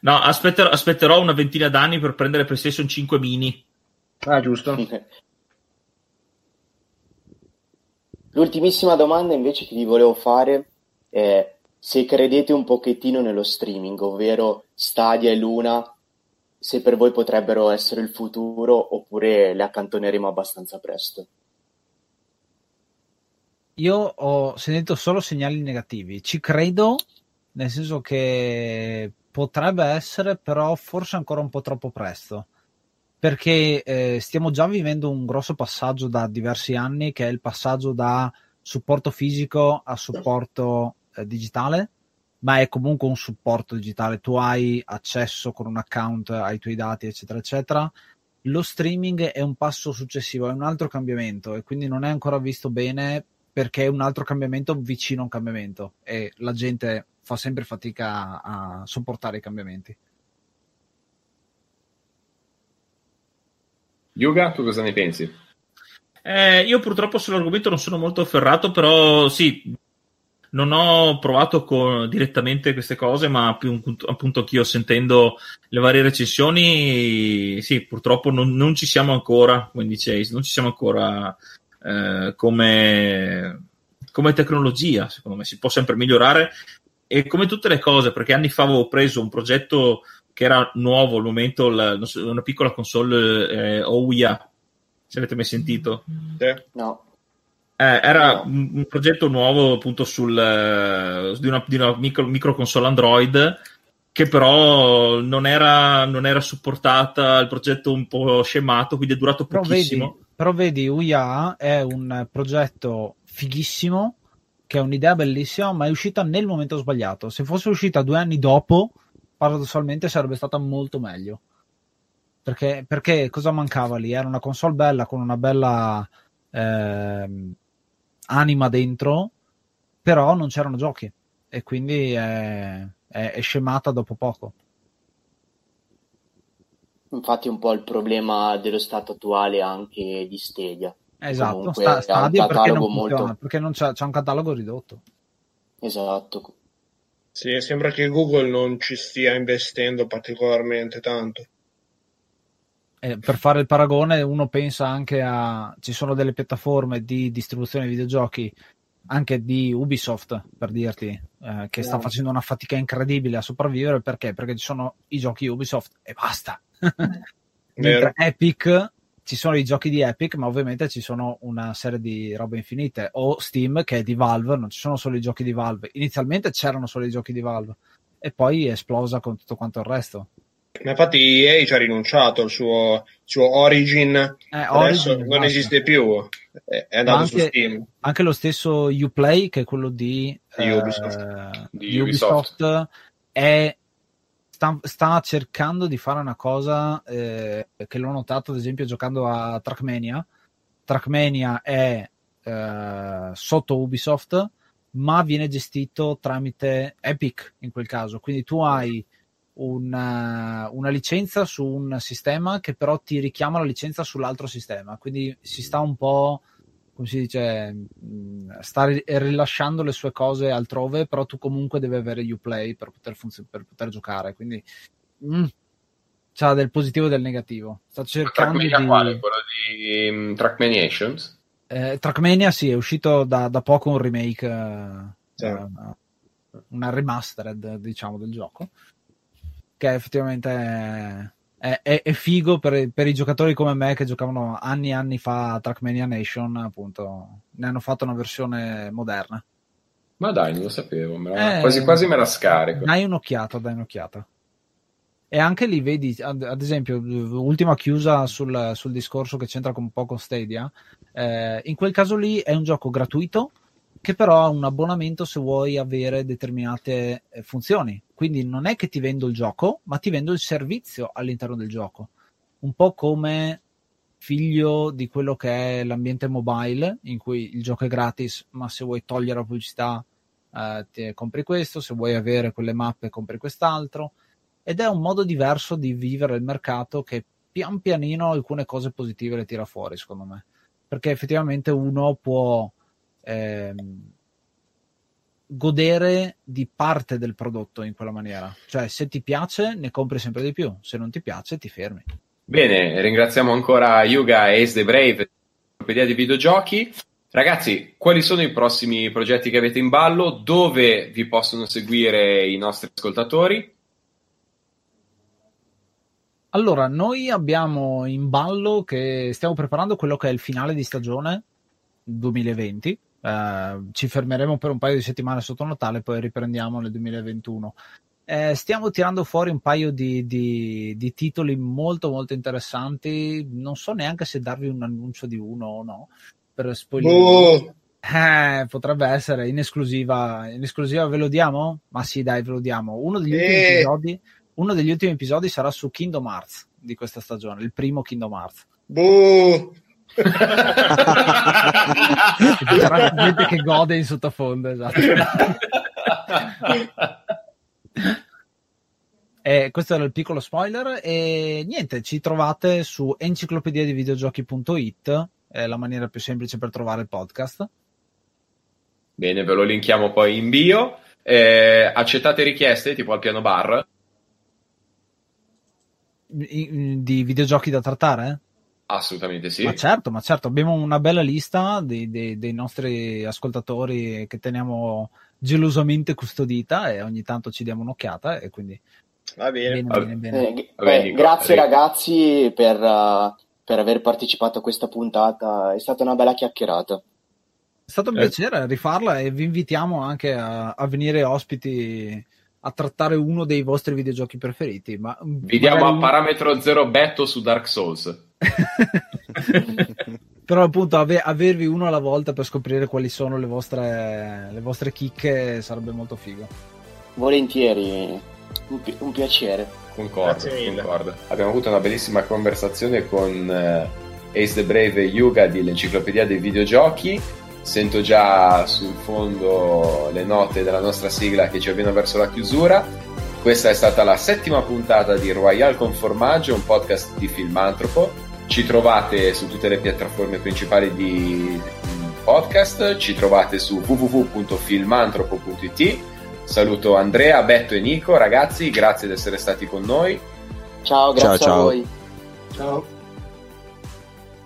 No, aspetterò, aspetterò, una ventina d'anni per prendere PlayStation 5 mini. Ah, giusto. L'ultimissima domanda invece che vi volevo fare è se credete un pochettino nello streaming, ovvero Stadia e Luna, se per voi potrebbero essere il futuro oppure le accantoneremo abbastanza presto. Io ho sentito solo segnali negativi. Ci credo, nel senso che potrebbe essere, però forse ancora un po' troppo presto. Perché eh, stiamo già vivendo un grosso passaggio da diversi anni, che è il passaggio da supporto fisico a supporto eh, digitale, ma è comunque un supporto digitale. Tu hai accesso con un account ai tuoi dati, eccetera, eccetera. Lo streaming è un passo successivo, è un altro cambiamento e quindi non è ancora visto bene perché è un altro cambiamento vicino a un cambiamento e la gente fa sempre fatica a, a sopportare i cambiamenti. Yuga, tu cosa ne pensi? Eh, io purtroppo sull'argomento non sono molto afferrato, però sì, non ho provato con, direttamente queste cose, ma più, appunto anch'io sentendo le varie recensioni, sì, purtroppo non, non ci siamo ancora, come dicevi, non ci siamo ancora eh, come, come tecnologia, secondo me si può sempre migliorare e come tutte le cose, perché anni fa avevo preso un progetto che era nuovo al momento, la, una piccola console eh, Ouya, se avete mai sentito. Sì. No. Eh, era no. un, un, progetto nuovo appunto sul, uh, di una, di una micro, micro, console Android che però non era, non era, supportata, il progetto un po' scemato, quindi è durato però pochissimo. Vedi, però vedi, Uya è un progetto fighissimo, che è un'idea bellissima, ma è uscita nel momento sbagliato. Se fosse uscita due anni dopo, paradossalmente sarebbe stata molto meglio. Perché, perché cosa mancava lì? Era una console bella con una bella... Eh, anima dentro, però non c'erano giochi e quindi è, è, è scemata dopo poco. Infatti un po' il problema dello stato attuale anche di Stadia. Esatto, Comunque, sta, Stadia perché non, molto... funziona, perché non c'è, c'è un catalogo ridotto. Esatto. Sì, sembra che Google non ci stia investendo particolarmente tanto. Eh, per fare il paragone, uno pensa anche a. Ci sono delle piattaforme di distribuzione di videogiochi, anche di Ubisoft, per dirti, eh, che sta facendo una fatica incredibile a sopravvivere perché? Perché ci sono i giochi Ubisoft e basta. Mentre Epic ci sono i giochi di Epic, ma ovviamente ci sono una serie di robe infinite. O Steam, che è di Valve, non ci sono solo i giochi di Valve. Inizialmente c'erano solo i giochi di Valve, e poi è esplosa con tutto quanto il resto. Ma infatti EA ci ha rinunciato al suo, suo Origin, Eh, adesso Origin, non basta. esiste più, è, è andato Ma su anche- Steam. Anche lo stesso Uplay, che è quello di, Di eh, Ubisoft. Di di Ubisoft, è- sta, sta cercando di fare una cosa eh, che l'ho notato ad esempio giocando a Trackmania. Trackmania è eh, sotto Ubisoft, ma viene gestito tramite Epic in quel caso. Quindi tu hai una, una licenza su un sistema che però ti richiama la licenza sull'altro sistema. Quindi si sta un po' come si dice, mh, sta ri- rilasciando le sue cose altrove, però tu comunque devi avere Uplay per poter, funzio- per poter giocare. Quindi mh, c'ha del positivo e del negativo. Sta cercando Trackmania di. quale? Quello di um, Trackmaniations? Eh, Trackmania sì, è uscito da, da poco un remake, eh, Sì. eh, una remastered, diciamo, del gioco, che effettivamente è, è- è- figo per, per i giocatori come me che giocavano anni e anni fa a Trackmania Nation, appunto, ne hanno fatto una versione moderna. Ma dai, non lo sapevo, la- Eh, quasi quasi me la scarico. Dai un'occhiata, dai un'occhiata. E anche lì vedi, ad, ad esempio, ultima chiusa sul, sul discorso che c'entra un po' con Stadia, eh, in quel caso lì è un gioco gratuito che però ha un abbonamento se vuoi avere determinate eh, funzioni. Quindi non è che ti vendo il gioco, ma ti vendo il servizio all'interno del gioco. Un po' come figlio di quello che è l'ambiente mobile, in cui il gioco è gratis, ma se vuoi togliere la pubblicità eh, compri questo, se vuoi avere quelle mappe compri quest'altro ed è un modo diverso di vivere il mercato che pian pianino alcune cose positive le tira fuori secondo me perché effettivamente uno può ehm, godere di parte del prodotto in quella maniera cioè se ti piace ne compri sempre di più se non ti piace ti fermi Bene, ringraziamo ancora Yuga e Ace the Brave, encyclopedia di videogiochi. Ragazzi, quali sono i prossimi progetti che avete in ballo? Dove vi possono seguire i nostri ascoltatori? Allora, noi abbiamo in ballo che stiamo preparando quello che è il finale di stagione 2020. Eh, ci fermeremo per un paio di settimane sotto Natale, poi riprendiamo nel 2021. Eh, stiamo tirando fuori un paio di, di- di titoli molto molto interessanti. Non so neanche se darvi un annuncio di uno o no, per spoiler. Boh, Eh, potrebbe essere in esclusiva. In esclusiva ve lo diamo? Ma sì, dai, ve lo diamo. Uno degli, ultimi Eh. episodi, uno degli ultimi episodi sarà su Kingdom Hearts di questa stagione, il primo Kingdom Hearts. boh. Ci sarà gente che gode in sottofondo, esatto. Eh, questo era il piccolo spoiler e niente, ci trovate su enciclopedia di videogiochi.it, è la maniera più semplice per trovare il podcast. Bene, ve lo linkiamo poi in bio. Eh, accettate richieste tipo al piano bar? Di videogiochi da trattare? Assolutamente sì. Ma certo, ma certo, abbiamo una bella lista dei, dei, dei nostri ascoltatori che teniamo gelosamente custodita e ogni tanto ci diamo un'occhiata e quindi Va bene. bene, bene, bene. Eh, beh, Nico, grazie Nico. ragazzi per, uh, per, aver partecipato a questa puntata, è stata una bella chiacchierata. È stato un eh. piacere rifarla e vi invitiamo anche a, a, venire ospiti a trattare uno dei vostri videogiochi preferiti. Ma vi diamo a parametro zero betto su Dark Souls. Però appunto ave- avervi uno alla volta per scoprire quali sono le vostre, le vostre chicche sarebbe molto figo. Volentieri, un, pi- un piacere. Concordo, concordo. Abbiamo avuto una bellissima conversazione con eh, Ace the Brave e Yuga dell'Enciclopedia dei Videogiochi. Sento già sul fondo le note della nostra sigla che ci avviano verso la chiusura. Questa è stata la settima puntata di Royal con Formaggio, un podcast di Filmantropo. Ci trovate su tutte le piattaforme principali di podcast, ci trovate su www.filmantropo.it. Saluto Andrea, Betto e Nico, ragazzi, grazie di essere stati con noi. Ciao, grazie ciao, ciao. a voi. Ciao.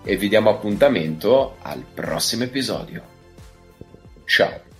E vi diamo appuntamento al prossimo episodio. Ciao.